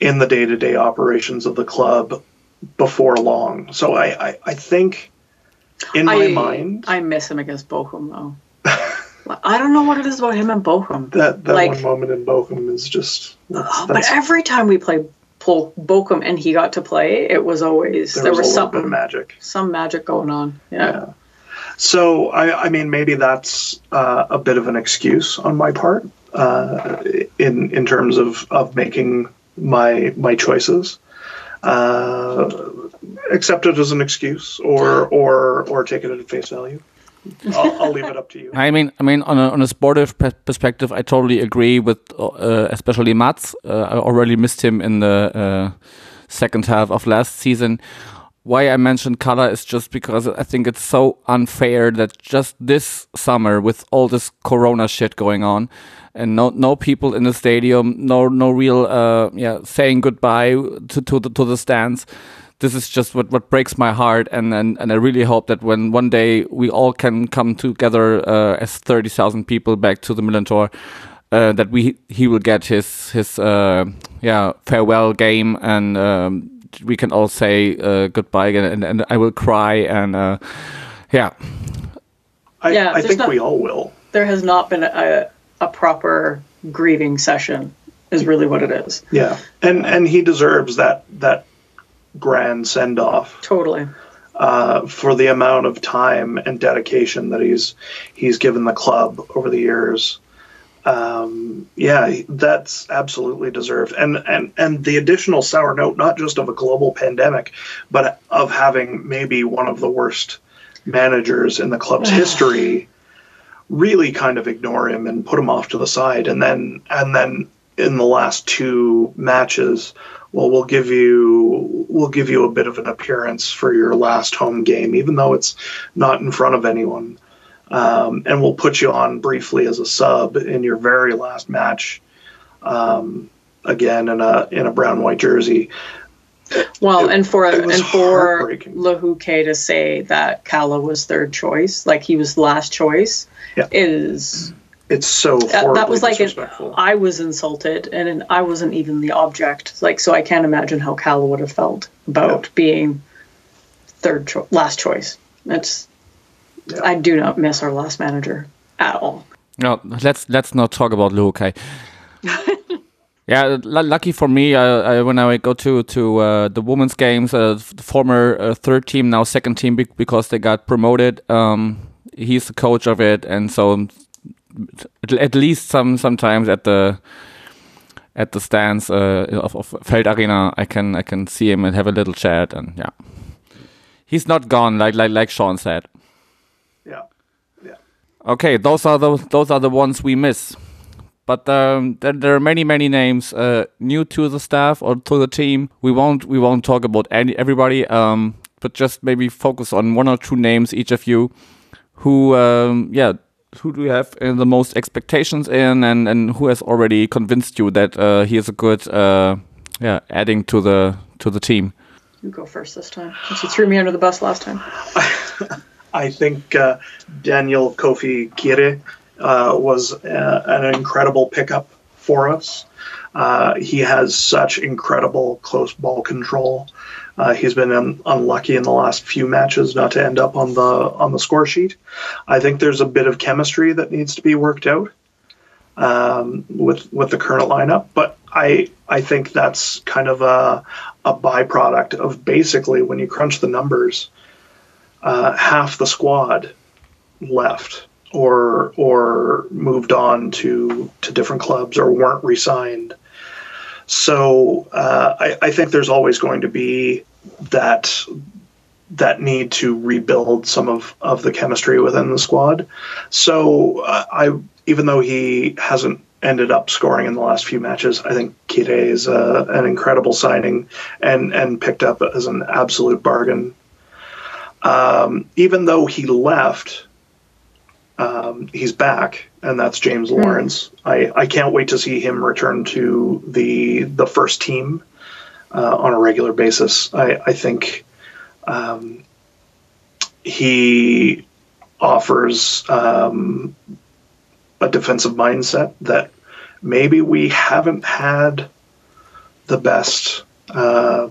in the day to day operations of the club before long. So I, I, I think in my I, mind I miss him against Bochum though. I don't know what it is about him and Bochum. That that like, one moment in Bochum is just. That's, oh, that's, but every time we play Bochum and he got to play, it was always there, there was, was something magic, some magic going on. Yeah. yeah. So, I, I mean, maybe that's uh, a bit of an excuse on my part uh, in in terms of, of making my my choices. Uh, accept it as an excuse, or or or take it at face value. I'll, I'll, leave it up to you. I mean, I mean, on a, on a sportive perspective, I totally agree with, uh, especially Mats. Uh, I already missed him in the uh, second half of last season why I mentioned Kalla is just because I think it's so unfair that just this summer with all this corona shit going on and no no people in the stadium, no no real uh yeah saying goodbye to to the, to the stands. This is just what, what breaks my heart, and, and and I really hope that when one day we all can come together uh, as thirty thousand people back to the Millerntor, uh, that we he will get his his uh, yeah farewell game and um, we can all say uh, goodbye again, and, and, I will cry, and uh, yeah. I, yeah, I think not, we all will. There has not been a, a proper grieving session, is really what it is. Yeah, and and he deserves that that grand send off. Totally. Uh, for the amount of time and dedication that he's he's given the club over the years um, yeah, that's absolutely deserved. And and and the additional sour note, not just of a global pandemic, but of having maybe one of the worst managers in the club's history, really kind of ignore him and put him off to the side, and then and then in the last two matches, well, we'll give you we'll give you a bit of an appearance for your last home game, even though it's not in front of anyone um, and we'll put you on briefly as a sub in your very last match. Um, again, in a in a brown white jersey. Well, it, and for and for Luhukay to say that Kalla was third choice, like he was last choice, yeah. is it's so That, that was like an. I was insulted, and I wasn't even the object. Like, so I can't imagine how Cal would have felt about Yeah. being third cho- last choice. It's Yeah. I do not miss our last manager at all. No, let's let's not talk about Luhukay. yeah, l- lucky for me, I, I, when I go to to uh, the women's games, uh, the former uh, third team, now second team, bec- because they got promoted. Um, he's the coach of it, and so at, at least some sometimes at the at the stands uh, of, of Feld Arena, I can I can see him and have a little chat, and yeah, he's not gone like like like Sean said. Yeah, yeah. Okay, those are the those are the ones we miss. But um, there, there are many many names uh, new to the staff or to the team. We won't we won't talk about any everybody. Um, but just maybe focus on one or two names each of you. Who um, yeah who do you have uh, the most expectations in, and and who has already convinced you that uh, he is a good uh, yeah adding to the to the team. You go first this time. Since you threw me under the bus last time. I think uh, Daniel Kofi Kire uh, was uh, an incredible pickup for us. Uh, he has such incredible close ball control. He's been un- unlucky in the last few matches not to end up on the on the score sheet. I think there's a bit of chemistry that needs to be worked out um, with with the current lineup, but I I think that's kind of a a byproduct of basically when you crunch the numbers, uh, half the squad left or or moved on to to different clubs or weren't re-signed. So uh, I, I think there's always going to be that that need to rebuild some of, of the chemistry within the squad. So uh, I even though he hasn't ended up scoring in the last few matches, I think Kire is uh, an incredible signing and and picked up as an absolute bargain. Um, even though he left, um, he's back, and that's James Lawrence. I, I can't wait to see him return to the the first team uh, on a regular basis. I, I think um, he offers um, a defensive mindset that maybe we haven't had the best uh,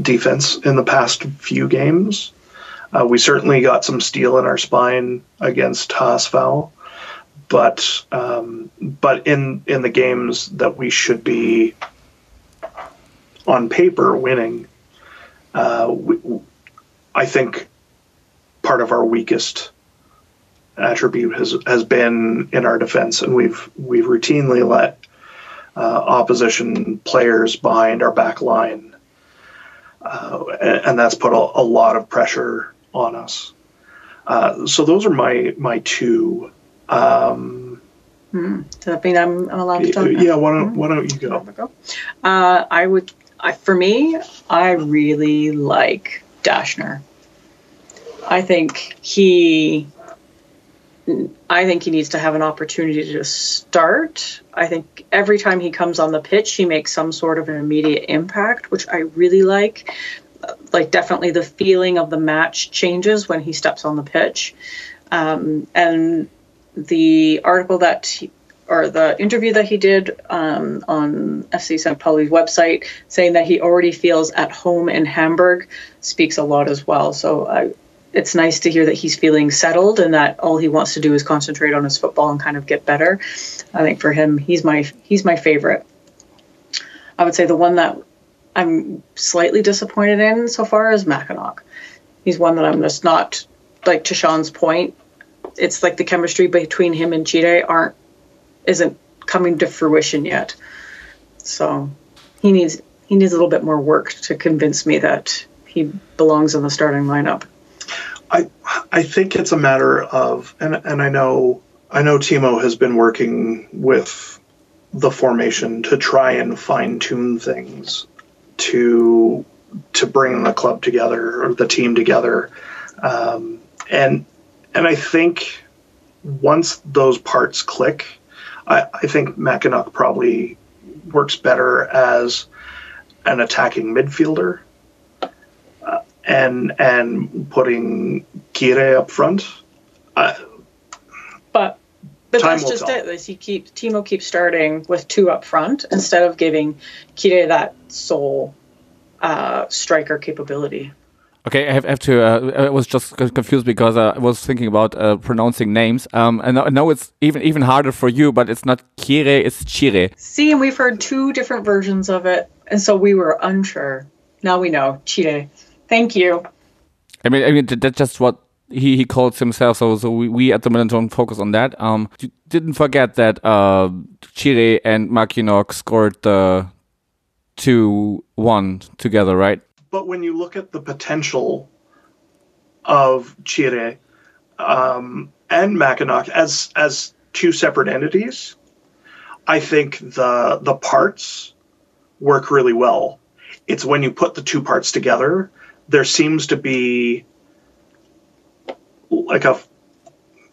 defense in the past few games. Uh, we certainly got some steel in our spine against Haasval, but um, but in in the games that we should be on paper winning, uh, we, I think part of our weakest attribute has has been in our defense, and we've we've routinely let uh, opposition players behind our back line, uh, and, and that's put a, a lot of pressure on us. Uh, so those are my my two. Um, Does that mean I'm, I'm allowed to talk? now? yeah, why don't why don't you go? go. Uh, I would, I, for me, I really like Daschner. I think he, I think he needs to have an opportunity to start. I think every time he comes on the pitch, he makes some sort of an immediate impact, which I really like. Uh, Like definitely the feeling of the match changes when he steps on the pitch, um, and the article that he, or the interview that he did um, on FC St. Pauli's website saying that he already feels at home in Hamburg speaks a lot as well. So I, it's nice to hear that he's feeling settled and that all he wants to do is concentrate on his football and kind of get better. I think for him, he's my he's my favorite. I would say the one that I'm slightly disappointed in so far is Makienok. He's one that I'm just not like to Sean's point. It's like the chemistry between him and Chide aren't isn't coming to fruition yet. So he needs he needs a little bit more work to convince me that he belongs in the starting lineup. I I think it's a matter of and and I know I know Timo has been working with the formation to try and fine tune things to to bring the club together or the team together um, and and I think once those parts click I, I think Makienok probably works better as an attacking midfielder and and putting Kire up front. Uh, But But Time that's just tell. it. Is he keep Timo keeps starting with two up front instead of giving Kire that sole uh, striker capability. Okay, I have, have to. Uh, I was just confused because uh, I was thinking about uh, pronouncing names. Um, I know, I know it's even even harder for you, but it's not Kire, it's Chire. See, and we've heard two different versions of it, and so we were unsure. Now we know. Chire. Thank you. I mean, I mean that's just what he, he calls himself. So, so we, we at the moment don't focus on that. Um, didn't forget that uh, Chire and Makienok scored the two one together, right? But when you look at the potential of Chire um, and Makienok as as two separate entities, I think the the parts work really well. It's when you put the two parts together, there seems to be like a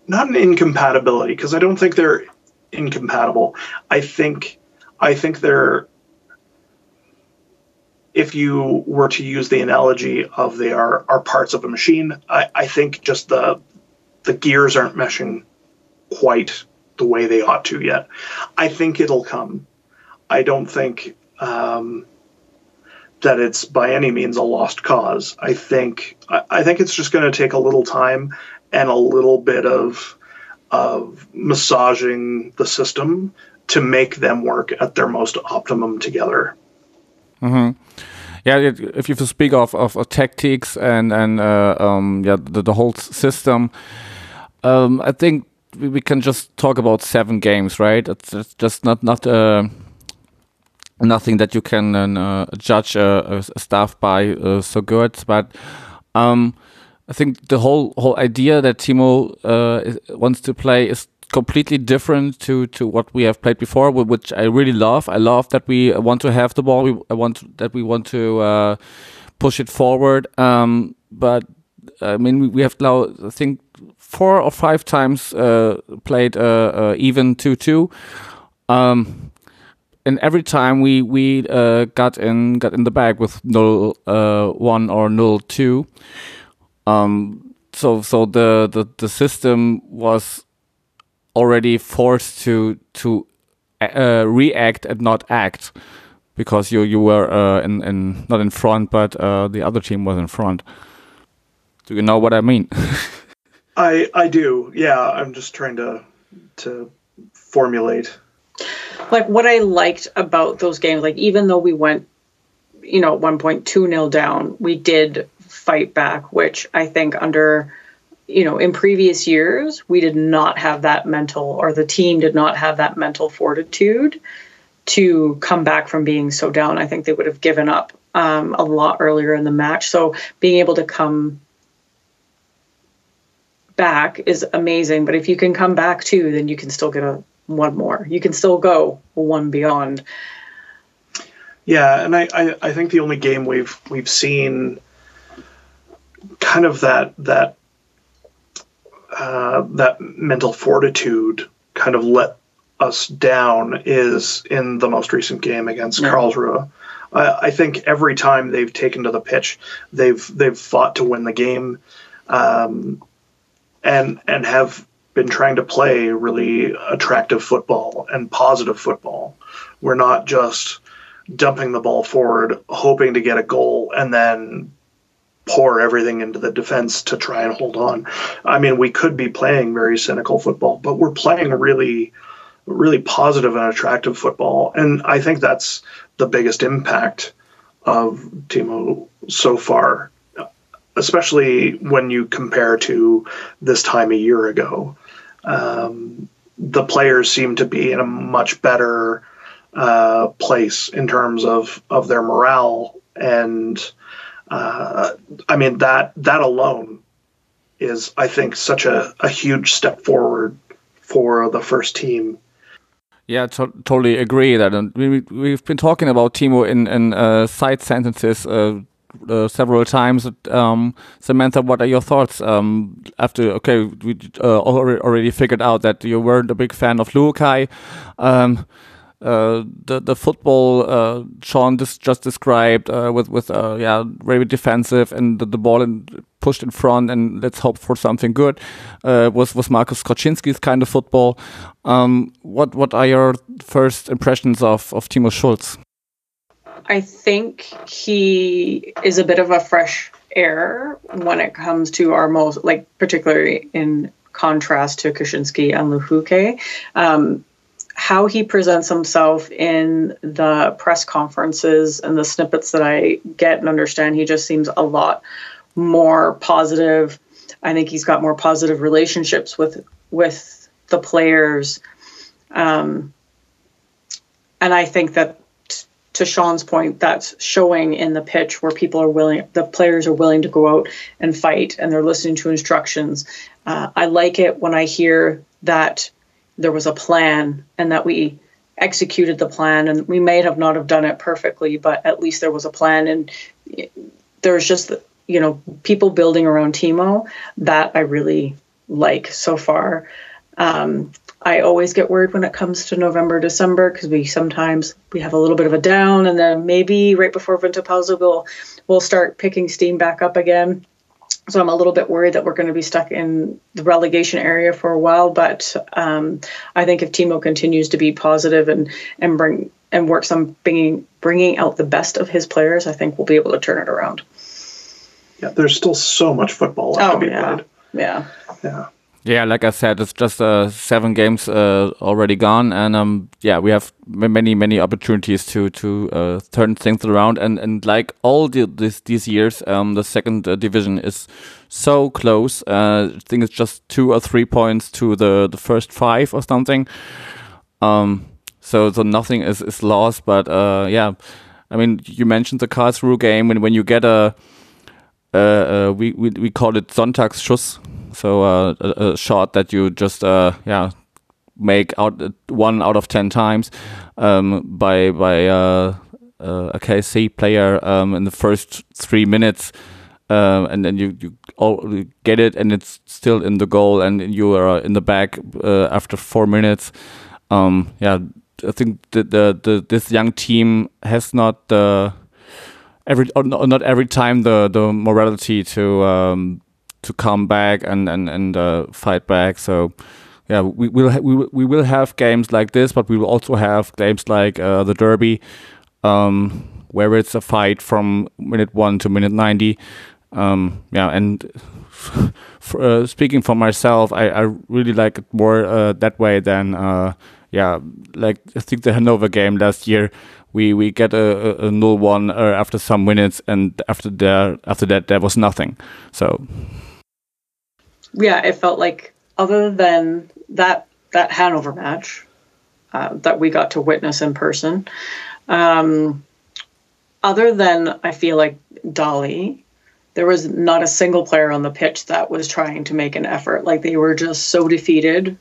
not an incompatibility because I don't think they're incompatible. I think I think they're if you were to use the analogy of they are are parts of a machine, I, I think just the the gears aren't meshing quite the way they ought to yet. I think it'll come. I don't think um, that it's by any means a lost cause. I think I, think it's just going to take a little time and a little bit of of massaging the system to make them work at their most optimum together. Mm-hmm. Yeah, it- if you speak of, of, of tactics and and uh, um, yeah, the, the whole system, um, I think we, we can just talk about seven games, right? It's, it's just not not uh, nothing that you can uh, judge a, a staff by uh, so good, but um, I think the whole whole idea that Timo uh, wants to play is completely different to to what we have played before, which I really love. I love that we want to have the ball. We I want that we want to uh, push it forward. Um, but I mean, we, have now I think four or five times uh, played uh, uh, even two two. Um, and every time we we uh, got in got in the bag with null uh, one or null two. Um, so so the, the the system was already forced to to uh, react and not act because you you were uh, in in not in front, but uh, the other team was in front. Do you know what I mean? I I do. Yeah, I'm just trying to to formulate. Like what I liked about those games, like even though we went, you know, at one point two nil down, we did fight back, which I think under, you know, in previous years we did not have that mental, or the team did not have that mental fortitude to come back from being so down. I think they would have given up um, a lot earlier in the match. So being able to come back is amazing. But if you can come back too, then you can still get a one more. You can still go one beyond. Yeah, and I, I, I think the only game we've we've seen kind of that that uh, that mental fortitude kind of let us down is in the most recent game against Yeah. Karlsruhe. I, I think every time they've taken to the pitch, they've they've fought to win the game, um, and and have been trying to play really attractive football and positive football. We're not just dumping the ball forward, hoping to get a goal, and then pour everything into the defense to try and hold on. I mean, we could be playing very cynical football, but we're playing really, really positive and attractive football. And I think that's the biggest impact of Timo so far, especially when you compare to this time a year ago. Um, the players seem to be in a much better uh, place in terms of, of their morale and uh, I mean that that alone is I think such a, a huge step forward for the first team. Yeah, to- totally agree that. And we, we've been talking about Timo in, in uh, side sentences uh, several times. Um, Samantha, what are your thoughts um, after? Okay, we uh, already, figured out that you weren't a big fan of Luhukay. Um, uh, the the football uh, Sean just just described uh, with with uh, yeah very defensive and the, the ball in, pushed in front and let's hope for something good. Was was Markus Kauczinski's kind of football. Um, what what are your first impressions of of Timo Schulz? I think he is a bit of a fresh air when it comes to our most, like particularly in contrast to Kauczinski and Luhukay. Um, how he presents himself in the press conferences and the snippets that I get and understand, he just seems a lot more positive. I think he's got more positive relationships with with the players, um, and I think that to Sean's point, that's showing in the pitch where people are willing, the players are willing to go out and fight, and they're listening to instructions. Uh, I like it when I hear that there was a plan and that we executed the plan and we may have not have done it perfectly but at least there was a plan and there's just you know people building around timo that i really like so far um, i always get worried when it comes to november december because we sometimes we have a little bit of a down and then maybe right before Winterpause we'll we'll start picking steam back up again so I'm a little bit worried that we're going to be stuck in the relegation area for a while. But um, I think if Timo continues to be positive and and bring and works on bringing bringing out the best of his players, I think we'll be able to turn it around. Yeah, there's still so much football left oh, to be yeah. played. Yeah. Yeah. Yeah, like I said, it's just uh, seven games uh, already gone, and um, yeah, we have many many opportunities to to uh, turn things around, and and like all the, this, these years, um, the second uh, division is so close. Uh, I think it's just two or three points to the the first five or something. Um, so so nothing is is lost, but uh, yeah, I mean, you mentioned the Karlsruhe game, and when you get a uh, uh, we, we we call it Sonntagsschuss, so uh, a, a, shot that you just uh, yeah make out one out of ten times um, by by uh, uh, a KC player um, in the first three minutes. Um, and then you you all get it, and it's still in the goal, and you are in the back after four minutes. Um, yeah, I think the, the, the this young team has not every not every time the the morality to um, to come back and and and uh, fight back. So yeah, we will we will, we will have games like this, but we will also have games like uh, the Derby, um, where it's a fight from minute one to minute ninety. Um, yeah, and for, uh, speaking for myself, I, I really like it more uh, that way than uh, yeah, like I think the Hanover game last year we we get a, a, a null one uh, after some minutes, and after there after that there was nothing. So yeah, it felt like other than that that Hanover match uh, that we got to witness in person, um, other than I feel like Dolly, there was not a single player on the pitch that was trying to make an effort. Like they were just so defeated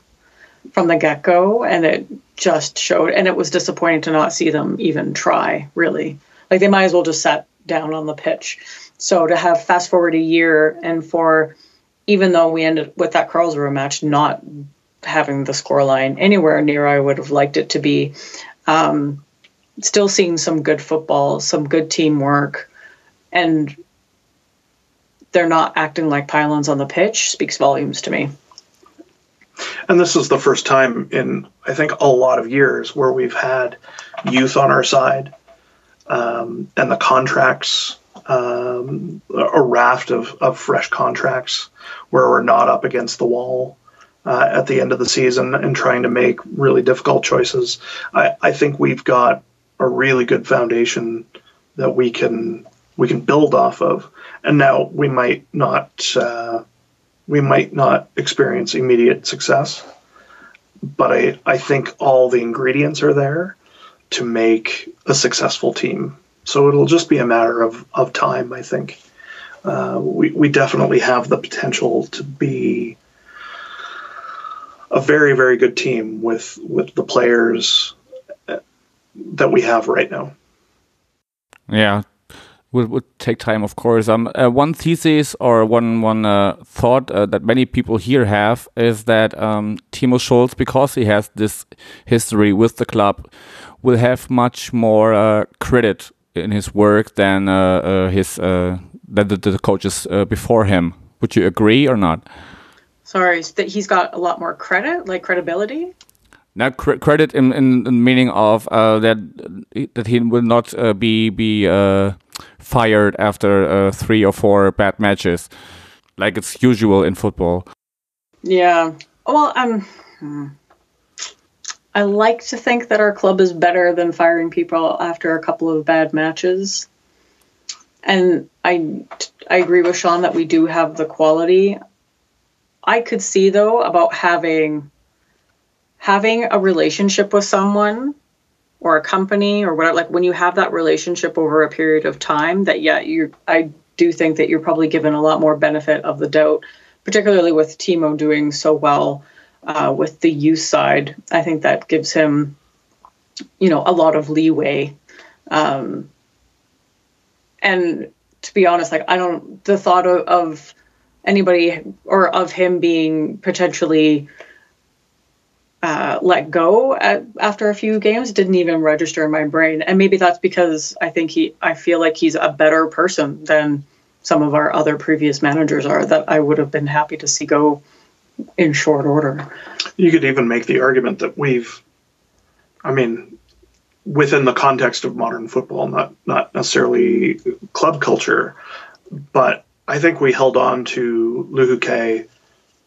from the get go, and it just showed. And it was disappointing to not see them even try. Really, like they might as well just sat down on the pitch. So to have fast forward a year and for even though we ended with that Karlsruhe match not having the scoreline anywhere near I would have liked it to be, um, still seeing some good football, some good teamwork, and they're not acting like pylons on the pitch speaks volumes to me. And this is the first time in, I think, a lot of years where we've had youth on our side um, and the contracts, um, a raft of, of fresh contracts where we're not up against the wall. Uh, at the end of the season and trying to make really difficult choices. I, I think we've got a really good foundation that we can we can build off of. And now we might not uh, we might not experience immediate success, but I, I think all the ingredients are there to make a successful team. So it'll just be a matter of, of time, I think. Uh, we, we definitely have the potential to be a very, very good team with, with the players that we have right now. Yeah, would, would take time, of course. Um, uh, one thesis or one one uh, thought uh, that many people here have is that um, Timo Schulz, because he has this history with the club, will have much more uh, credit in his work than uh, uh, his than the, the coaches uh, before him. Would you agree or not? Sorry, that he's got a lot more credit, like credibility. Now, cr credit in, in, in meaning of uh, that that he will not uh, be be uh, fired after uh, three or four bad matches, like it's usual in football. Yeah. Well, um, hmm. I like to think that our club is better than firing people after a couple of bad matches. And I, I agree with Sean that we do have the quality. I could see though about having having a relationship with someone or a company or whatever like when you have that relationship over a period of time that yeah you I do think that you're probably given a lot more benefit of the doubt particularly with Timo doing so well uh, with the youth side. I think that gives him you know a lot of leeway. Um, and to be honest like I don't the thought of, of anybody or of him being potentially uh, let go at, after a few games. Didn't even register in my brain. And maybe that's because i think he i feel like he's a better person than some of our other previous managers are that i would have been happy to see go in short order. You could even make the argument that we've i mean within the context of modern football not not necessarily club culture but i think we held on to Luhukay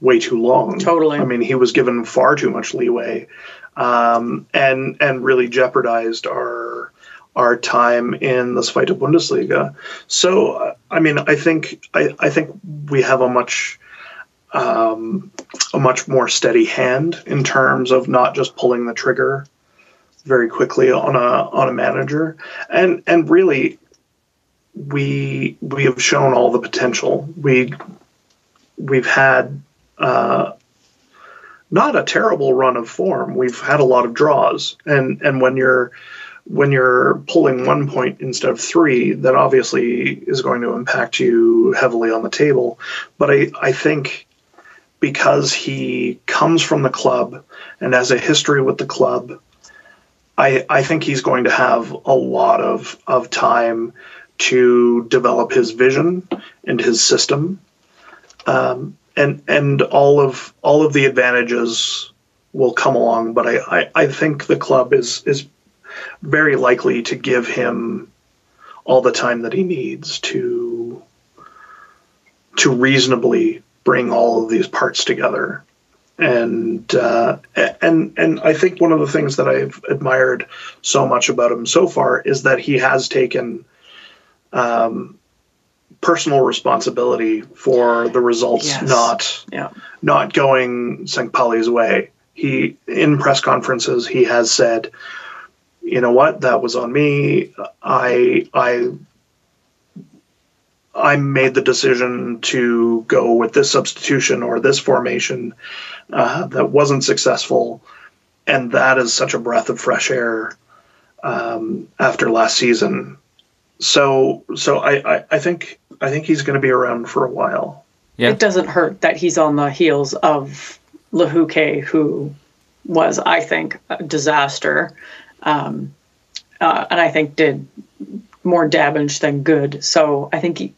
way too long. Totally. I mean, he was given far too much leeway, um, and and really jeopardized our our time in the Zweite Bundesliga. So, I mean, I think I, I think we have a much um, a much more steady hand in terms of not just pulling the trigger very quickly on a on a manager, and and really we we have shown all the potential. We we've had uh, not a terrible run of form. We've had a lot of draws, and and when you're when you're pulling one point instead of three, that obviously is going to impact you heavily on the table. But I, I think because he comes from the club and has a history with the club, I, I think he's going to have a lot of, of time to develop his vision and his system. Um, and and all of all of the advantages will come along. But I, I, I think the club is is very likely to give him all the time that he needs to to reasonably bring all of these parts together. And uh, and and I think one of the things that I've admired so much about him so far is that he has taken um, personal responsibility for the results Yes. not yeah not going St. Pauli's way. He in press conferences he has said, you know what, that was on me. I I I made the decision to go with this substitution or this formation uh, that wasn't successful, and that is such a breath of fresh air um, after last season. So so I, I, I think I think he's going to be around for a while. Yeah. it doesn't hurt that he's on the heels of Luhukay, who was, I think, a disaster, um, uh, and I think did more damage than good. So I think he,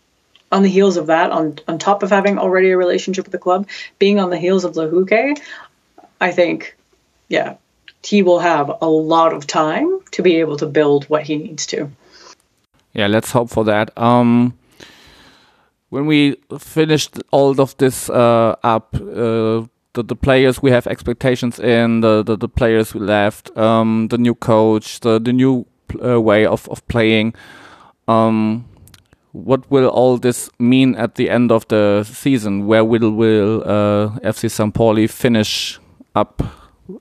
on the heels of that, on on top of having already a relationship with the club, being on the heels of Luhukay, I think, yeah, he will have a lot of time to be able to build what he needs to. Yeah, let's hope for that. Um, when we finished all of this uh, up, uh, the, the players we have expectations in, the, the, the players we left, um, the new coach, the, the new uh, way of, of playing. Um, what will all this mean at the end of the season? Where will, will uh, FC. Pauli finish up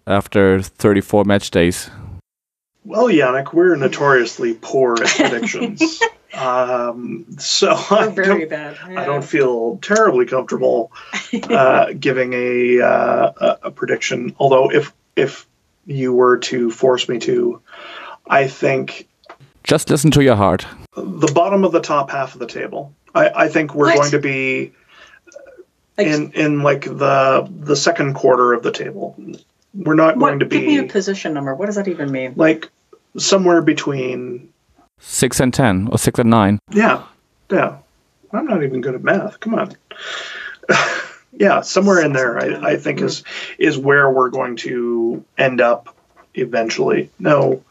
after 34 match days? Well, Yannick, we're notoriously poor at predictions. um, so I We're very don't, bad. I don't feel terribly comfortable uh, giving a, uh, a a prediction. Although, if if you were to force me to, I think Just listen to your heart. the bottom of the top half of the table. I, I think we're What? going to be in in like the the second quarter of the table. We're not what, going to be. give me a position number. What does that even mean? like somewhere between Six and ten or six and nine. Yeah, yeah. I'm not even good at math. Come on. yeah, somewhere in there, I, I think is is where we're going to end up eventually. No,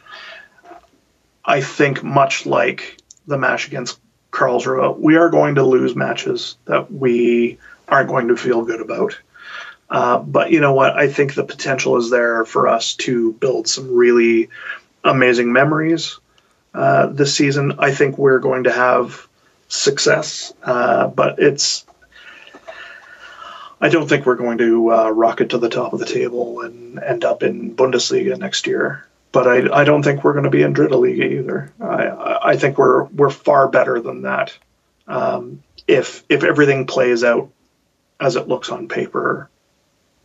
I think much like the match against Karlsruhe, we are going to lose matches that we aren't going to feel good about. Uh, but you know what? I think the potential is there for us to build some really amazing memories uh, this season. I think we're going to have success, uh, but it's. I don't think we're going to uh, rocket to the top of the table and end up in Bundesliga next year. But I, I don't think we're going to be in Drittliga either. I, I think we're we're far better than that. Um, if if everything plays out as it looks on paper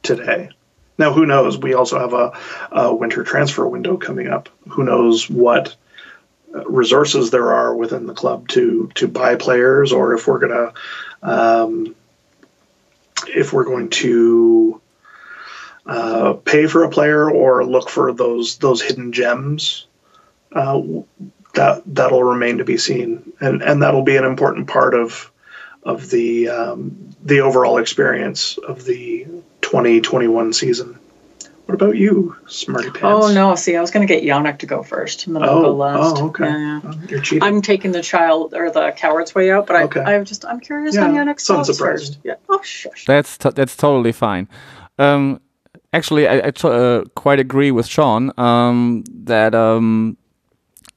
today. Now, who knows? We also have a, a winter transfer window coming up. Who knows what resources there are within the club to to buy players, or if we're gonna um, if we're going to uh, pay for a player or look for those those hidden gems. Uh, that that'll remain to be seen, and and that'll be an important part of of the um, the overall experience of the 2021 season. What about you, Smarty Pants? Oh no! See, I was going to get Yannick to go first, and then I'll Oh, go last. oh, okay. Yeah, yeah. Oh, you're cheating. I'm taking the child or the coward's way out, but I, Okay. I just I'm curious Yeah, on Yannick's it's thoughts unsurprising. first. Yeah. Oh shush. That's t- that's totally fine. Um, actually, I, I t- uh, quite agree with Sean um, that um,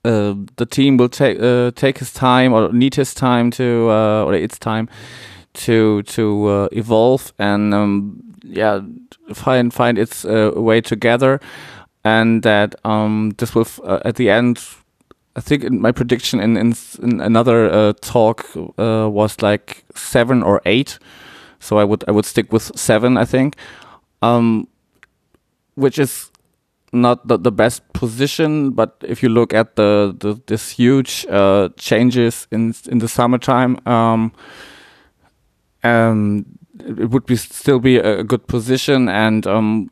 uh, the team will take uh, take his time or need his time to uh, or its time to to uh, evolve and um, yeah find find its uh, way together, and that um, this will uh, at the end. I think in my prediction in in, in another uh, talk uh, was like seven or eight so I would I would stick with seven, I think, um, which is not the, the best position. But if you look at the, the this huge uh, changes in in the summertime, um, um, it would be still be a good position and um,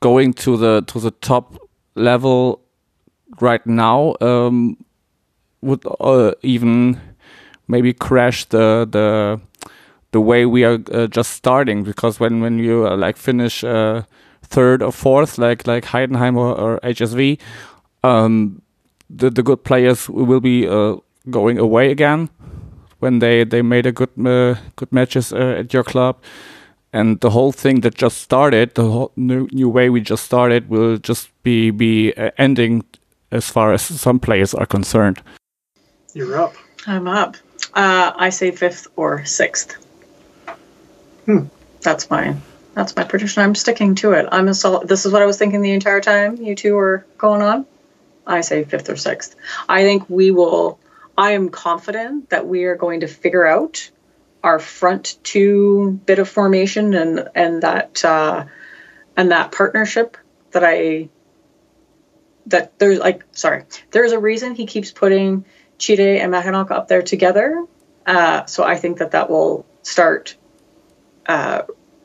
going to the to the top level right now um, would uh, even maybe crash the the the way we are uh, just starting because when when you uh, like finish uh, third or fourth like like Heidenheim or, or HSV um, the the good players will be uh, going away again when they they made a good uh, good matches uh, at your club and the whole thing that just started the whole new, new way we just started will just be be uh, ending as far as some players are concerned You're up. I'm up. Uh, I say fifth or sixth. Hmm. That's my that's my prediction. I'm sticking to it. I'm a solid. This is what I was thinking the entire time you two were going on. I say fifth or sixth. I think we will. I am confident that we are going to figure out our front two bit of formation and and that uh, and that partnership that I that there's like sorry there's a reason he keeps putting Chide and Makienok up there together. Uh, so I think that that will start uh,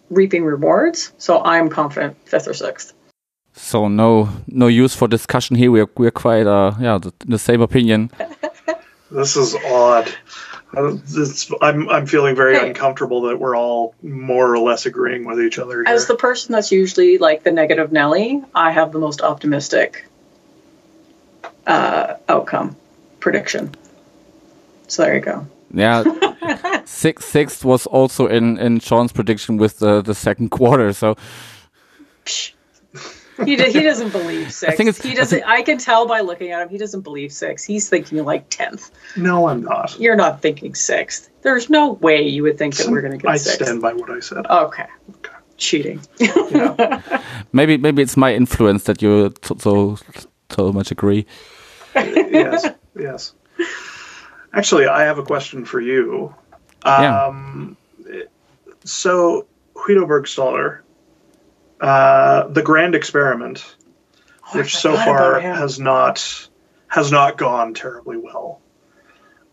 reaping rewards. So I'm confident fifth or sixth. so no no use for discussion here we're we're quite uh yeah the, the same opinion This is odd. It's, I'm I'm feeling very Hey. uncomfortable that we're all more or less agreeing with each other. Here. As the person that's usually like the negative Nelly, I have the most optimistic uh, outcome prediction. So there you go. Yeah, six sixth was also in in Sean's prediction with the the second quarter. So Psh. He, do, he doesn't believe six. think he I doesn't. I, can tell by looking at him. He doesn't believe six. He's thinking like tenth. no, I'm not. You're not thinking sixth. There's no way you would think that we're going to get I sixth. stand by what I said. Okay. Cheating. maybe maybe it's my influence that you t- so so much agree. yes, yes. Actually, I have a question for you. Yeah. Um, So, Guido Burgstaller, uh, the grand experiment, Oh, which so far has not has not gone terribly well.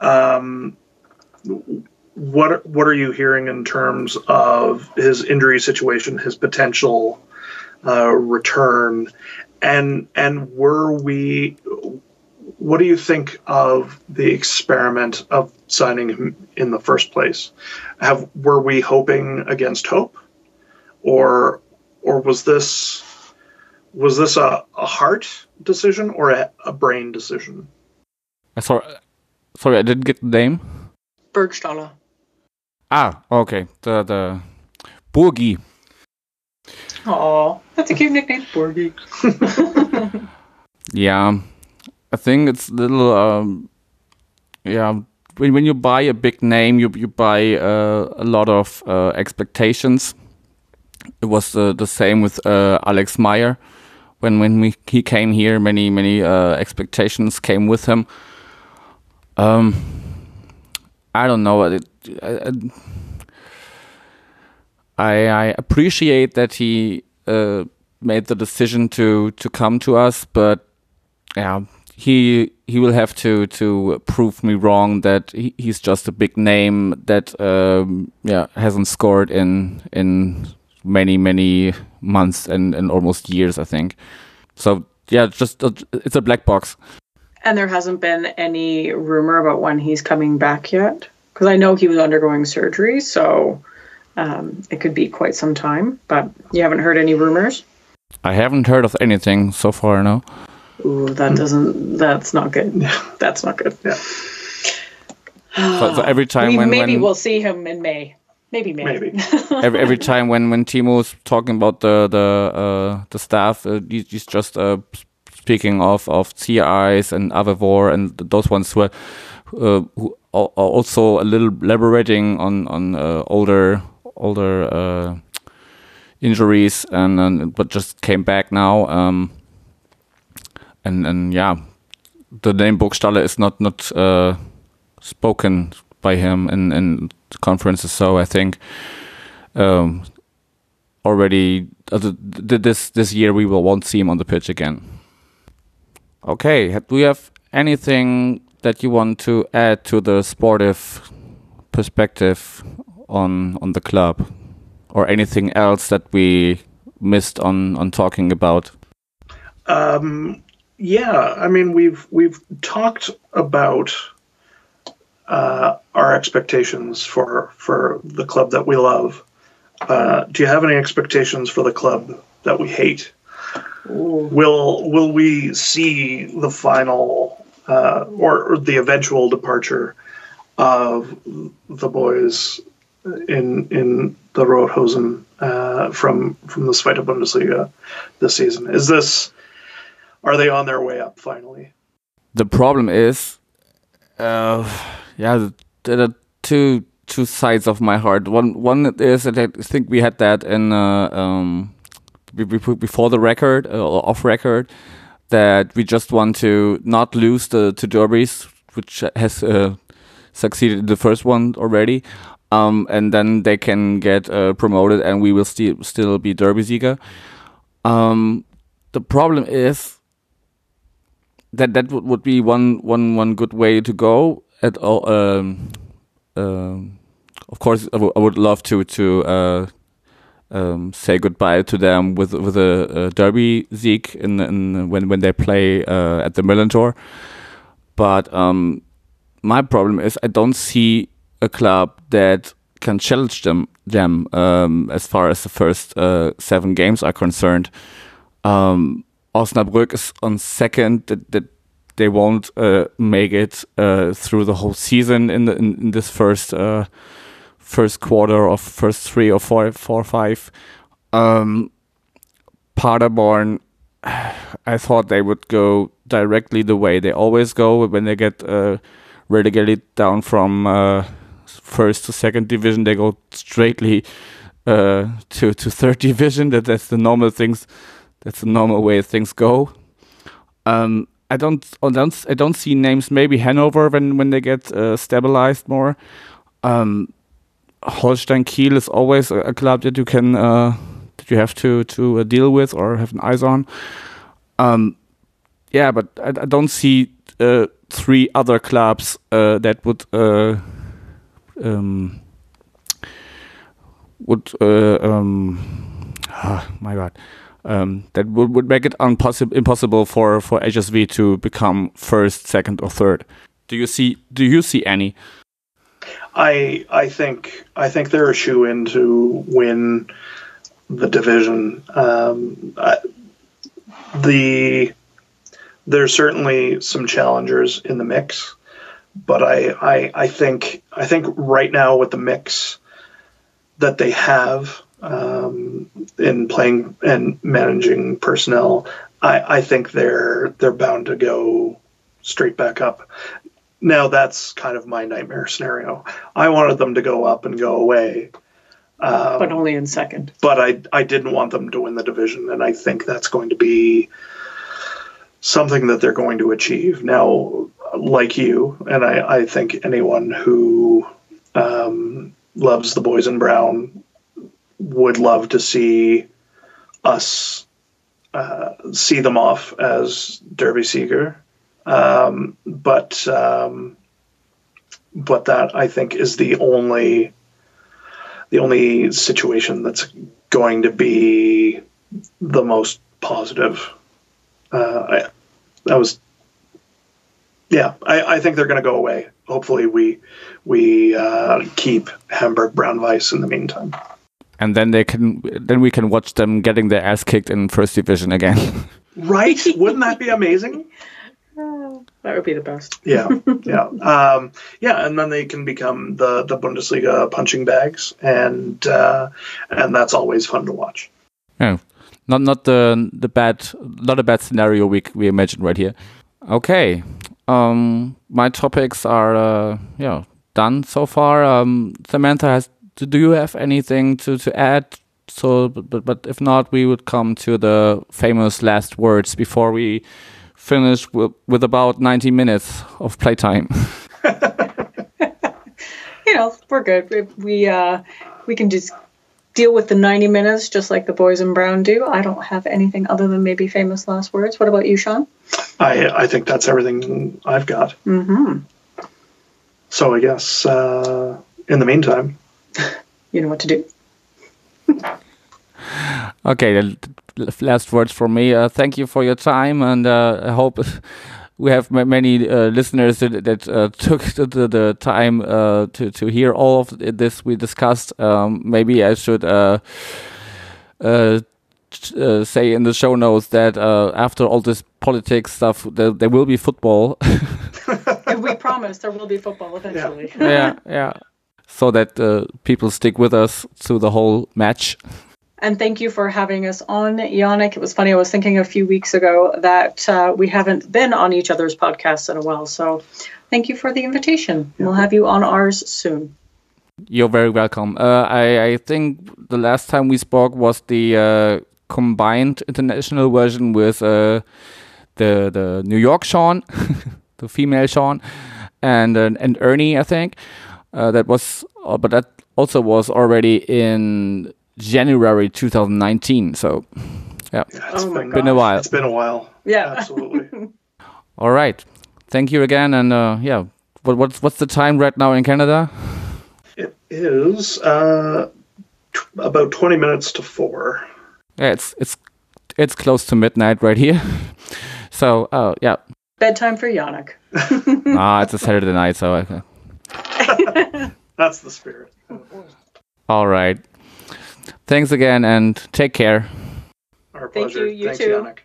Um, what what are you hearing in terms of his injury situation, his potential uh, return, and and were we what do you think of the experiment of signing him in the first place? Have were we hoping against hope, or or was this was this a, a heart decision or a, a brain decision? I Sorry, sorry, I didn't get the name. Burgstaller. Ah, okay. The the Burgi. Oh, that's a cute nickname, Borgie. Yeah, I think it's a little. Um, yeah, when when you buy a big name, you you buy uh, a lot of uh, expectations. It was uh, the same with uh, Alex Meier. When when we, he came here, many many uh, expectations came with him. Um, I don't know. It, I, I, I appreciate that he uh, made the decision to to come to us, but yeah, he he will have to to prove me wrong that he, he's just a big name that um, yeah hasn't scored in in many many months and, and almost years I think. So yeah, just uh, it's a black box. And there hasn't been any rumor about when he's coming back yet, because I know he was undergoing surgery, so um, it could be quite some time. But you haven't heard any rumors. I haven't heard of anything so far. No. Ooh, that doesn't. That's not good. That's not good. Yeah. So, so every time We- when maybe when we'll see him in May. Maybe May. Maybe. every, every time when when Timo's talking about the the uh, the staff, uh, he- he's just uh, speaking of of Ziereis and Avevor and those ones who are, uh, who are are also a little elaborating on on uh, older older uh, injuries and, and but just came back now. Um, and and yeah, the name Burgstaller is not not uh, spoken by him in in the conferences. So I think um, already uh, th- th- this this year we will won't see him on the pitch again. Okay, do you have anything that you want to add to the sportive perspective on on the club, or anything else that we missed on on talking about? Um, yeah, I mean we've we've talked about uh, our expectations for for the club that we love. Uh, do you have any expectations for the club that we hate? Will will we see the final uh, or, or the eventual departure of the boys in in the Rothosen uh, from from the Zweite Bundesliga this season? Is this are they on their way up finally? the problem is, uh, yeah, there are two two sides of my heart. One one is that I think we had that in uh, um, be- be- before the record uh, or off record that we just want to not lose the two derbies, which has uh, succeeded the first one already. Um, and then they can get uh, promoted, and we will still still be Derby. Um, the problem is that that would, would be one one one good way to go at all um, um, of course I I would love to to uh, um, say goodbye to them with with a, a derby Sieg in, in when when they play uh, at the Millerntor but um, my problem is I don't see a club that can challenge them them um, as far as the first uh, seven games are concerned um, Osnabrück is on second. That, that they won't uh, make it uh, through the whole season in, the, in, in this first uh, first quarter of first three or four, four or five. Um, Paderborn, I thought they would go directly the way they always go when they get uh, relegated down from uh, first to second division. They go straightly uh, to to third division. That that's the normal things. That's the normal way things go. Um, I don't, I don't, I don't see names. Maybe Hanover when when they get uh, stabilized more. Um, Holstein Kiel is always a, a club that you can uh, that you have to to uh, deal with or have an eyes on. Um, yeah, but I, I don't see uh, three other clubs uh, that would uh, um, would um, ah, my god um, that would, would make it impossible for for HSV to become first, second, or third. Do you see Do you see any? I I think I think they're a shoe in to win the division. Um, I, the there's certainly some challengers in the mix, but I, I I think I think right now with the mix that they have um, in playing and managing personnel, I, I think they're they're bound to go straight back up. Now that's kind of my nightmare scenario. I wanted them to go up and go away, um, but only in second. But I I didn't want them to win the division, and I think that's going to be something that they're going to achieve. Now, like you, and I, I think anyone who um, loves the boys in brown would love to see us uh, see them off as Derby Sieger. Um, but um, but that I think is the only the only situation that's going to be the most positive. Uh, I, that was yeah. I, I think they're going to go away. Hopefully, we we uh, keep Hamburg Brown Weiss in the meantime. And then they can then we can watch them getting their ass kicked in first division again. right? Wouldn't that be amazing? That would be the best. yeah, yeah, um, yeah, and then they can become the the Bundesliga punching bags, and uh, and that's always fun to watch. Yeah, not not the the bad not a bad scenario we we imagine right here. Okay, um, my topics are uh, yeah done so far. Um, Samantha has. Do you have anything to to add? So, but but if not, we would come to the famous last words before we finish with, with about 90 minutes of playtime. you know, we're good. We we, uh, we can just deal with the 90 minutes just like the boys in brown do. I don't have anything other than maybe famous last words. What about you, Sean? I I think that's everything I've got. Mm-hmm. So I guess uh, in the meantime, you know what to do. okay, last words for me. Uh, thank you for your time, and uh, I hope we have many uh, listeners that, that uh, took the, the, the time uh, to to hear all of this we discussed. Um, maybe I should. Uh, say in the show notes that uh, after all this politics stuff, there, there will be football. we promise there will be football eventually. Yeah, yeah. yeah. So that people stick with us through the whole match. And thank you for having us on, Yannick. It was funny. I was thinking a few weeks ago that uh, we haven't been on each other's podcasts in a while. So thank you for the invitation. Yeah. We'll have you on ours soon. You're very welcome. Uh, I, I, think the last time we spoke was the uh, combined international version with uh, the the New York Sean, the female Sean, and and Ernie. I think uh, that was, uh, but that also was already in January 2019. So, yeah, yeah it's oh been, been, a while. It's been a while. Yeah, absolutely. All right, thank you again, and uh, yeah, what, what's what's the time right now in Canada? It is uh, t- about 20 minutes to four. Yeah, it's it's it's close to midnight right here. so, oh uh, yeah. Bedtime for Yannick. ah, it's a Saturday night, so. Okay. That's the spirit. All right. Thanks again and take care. Our pleasure. Thank you. You Thanks, too. Yannick.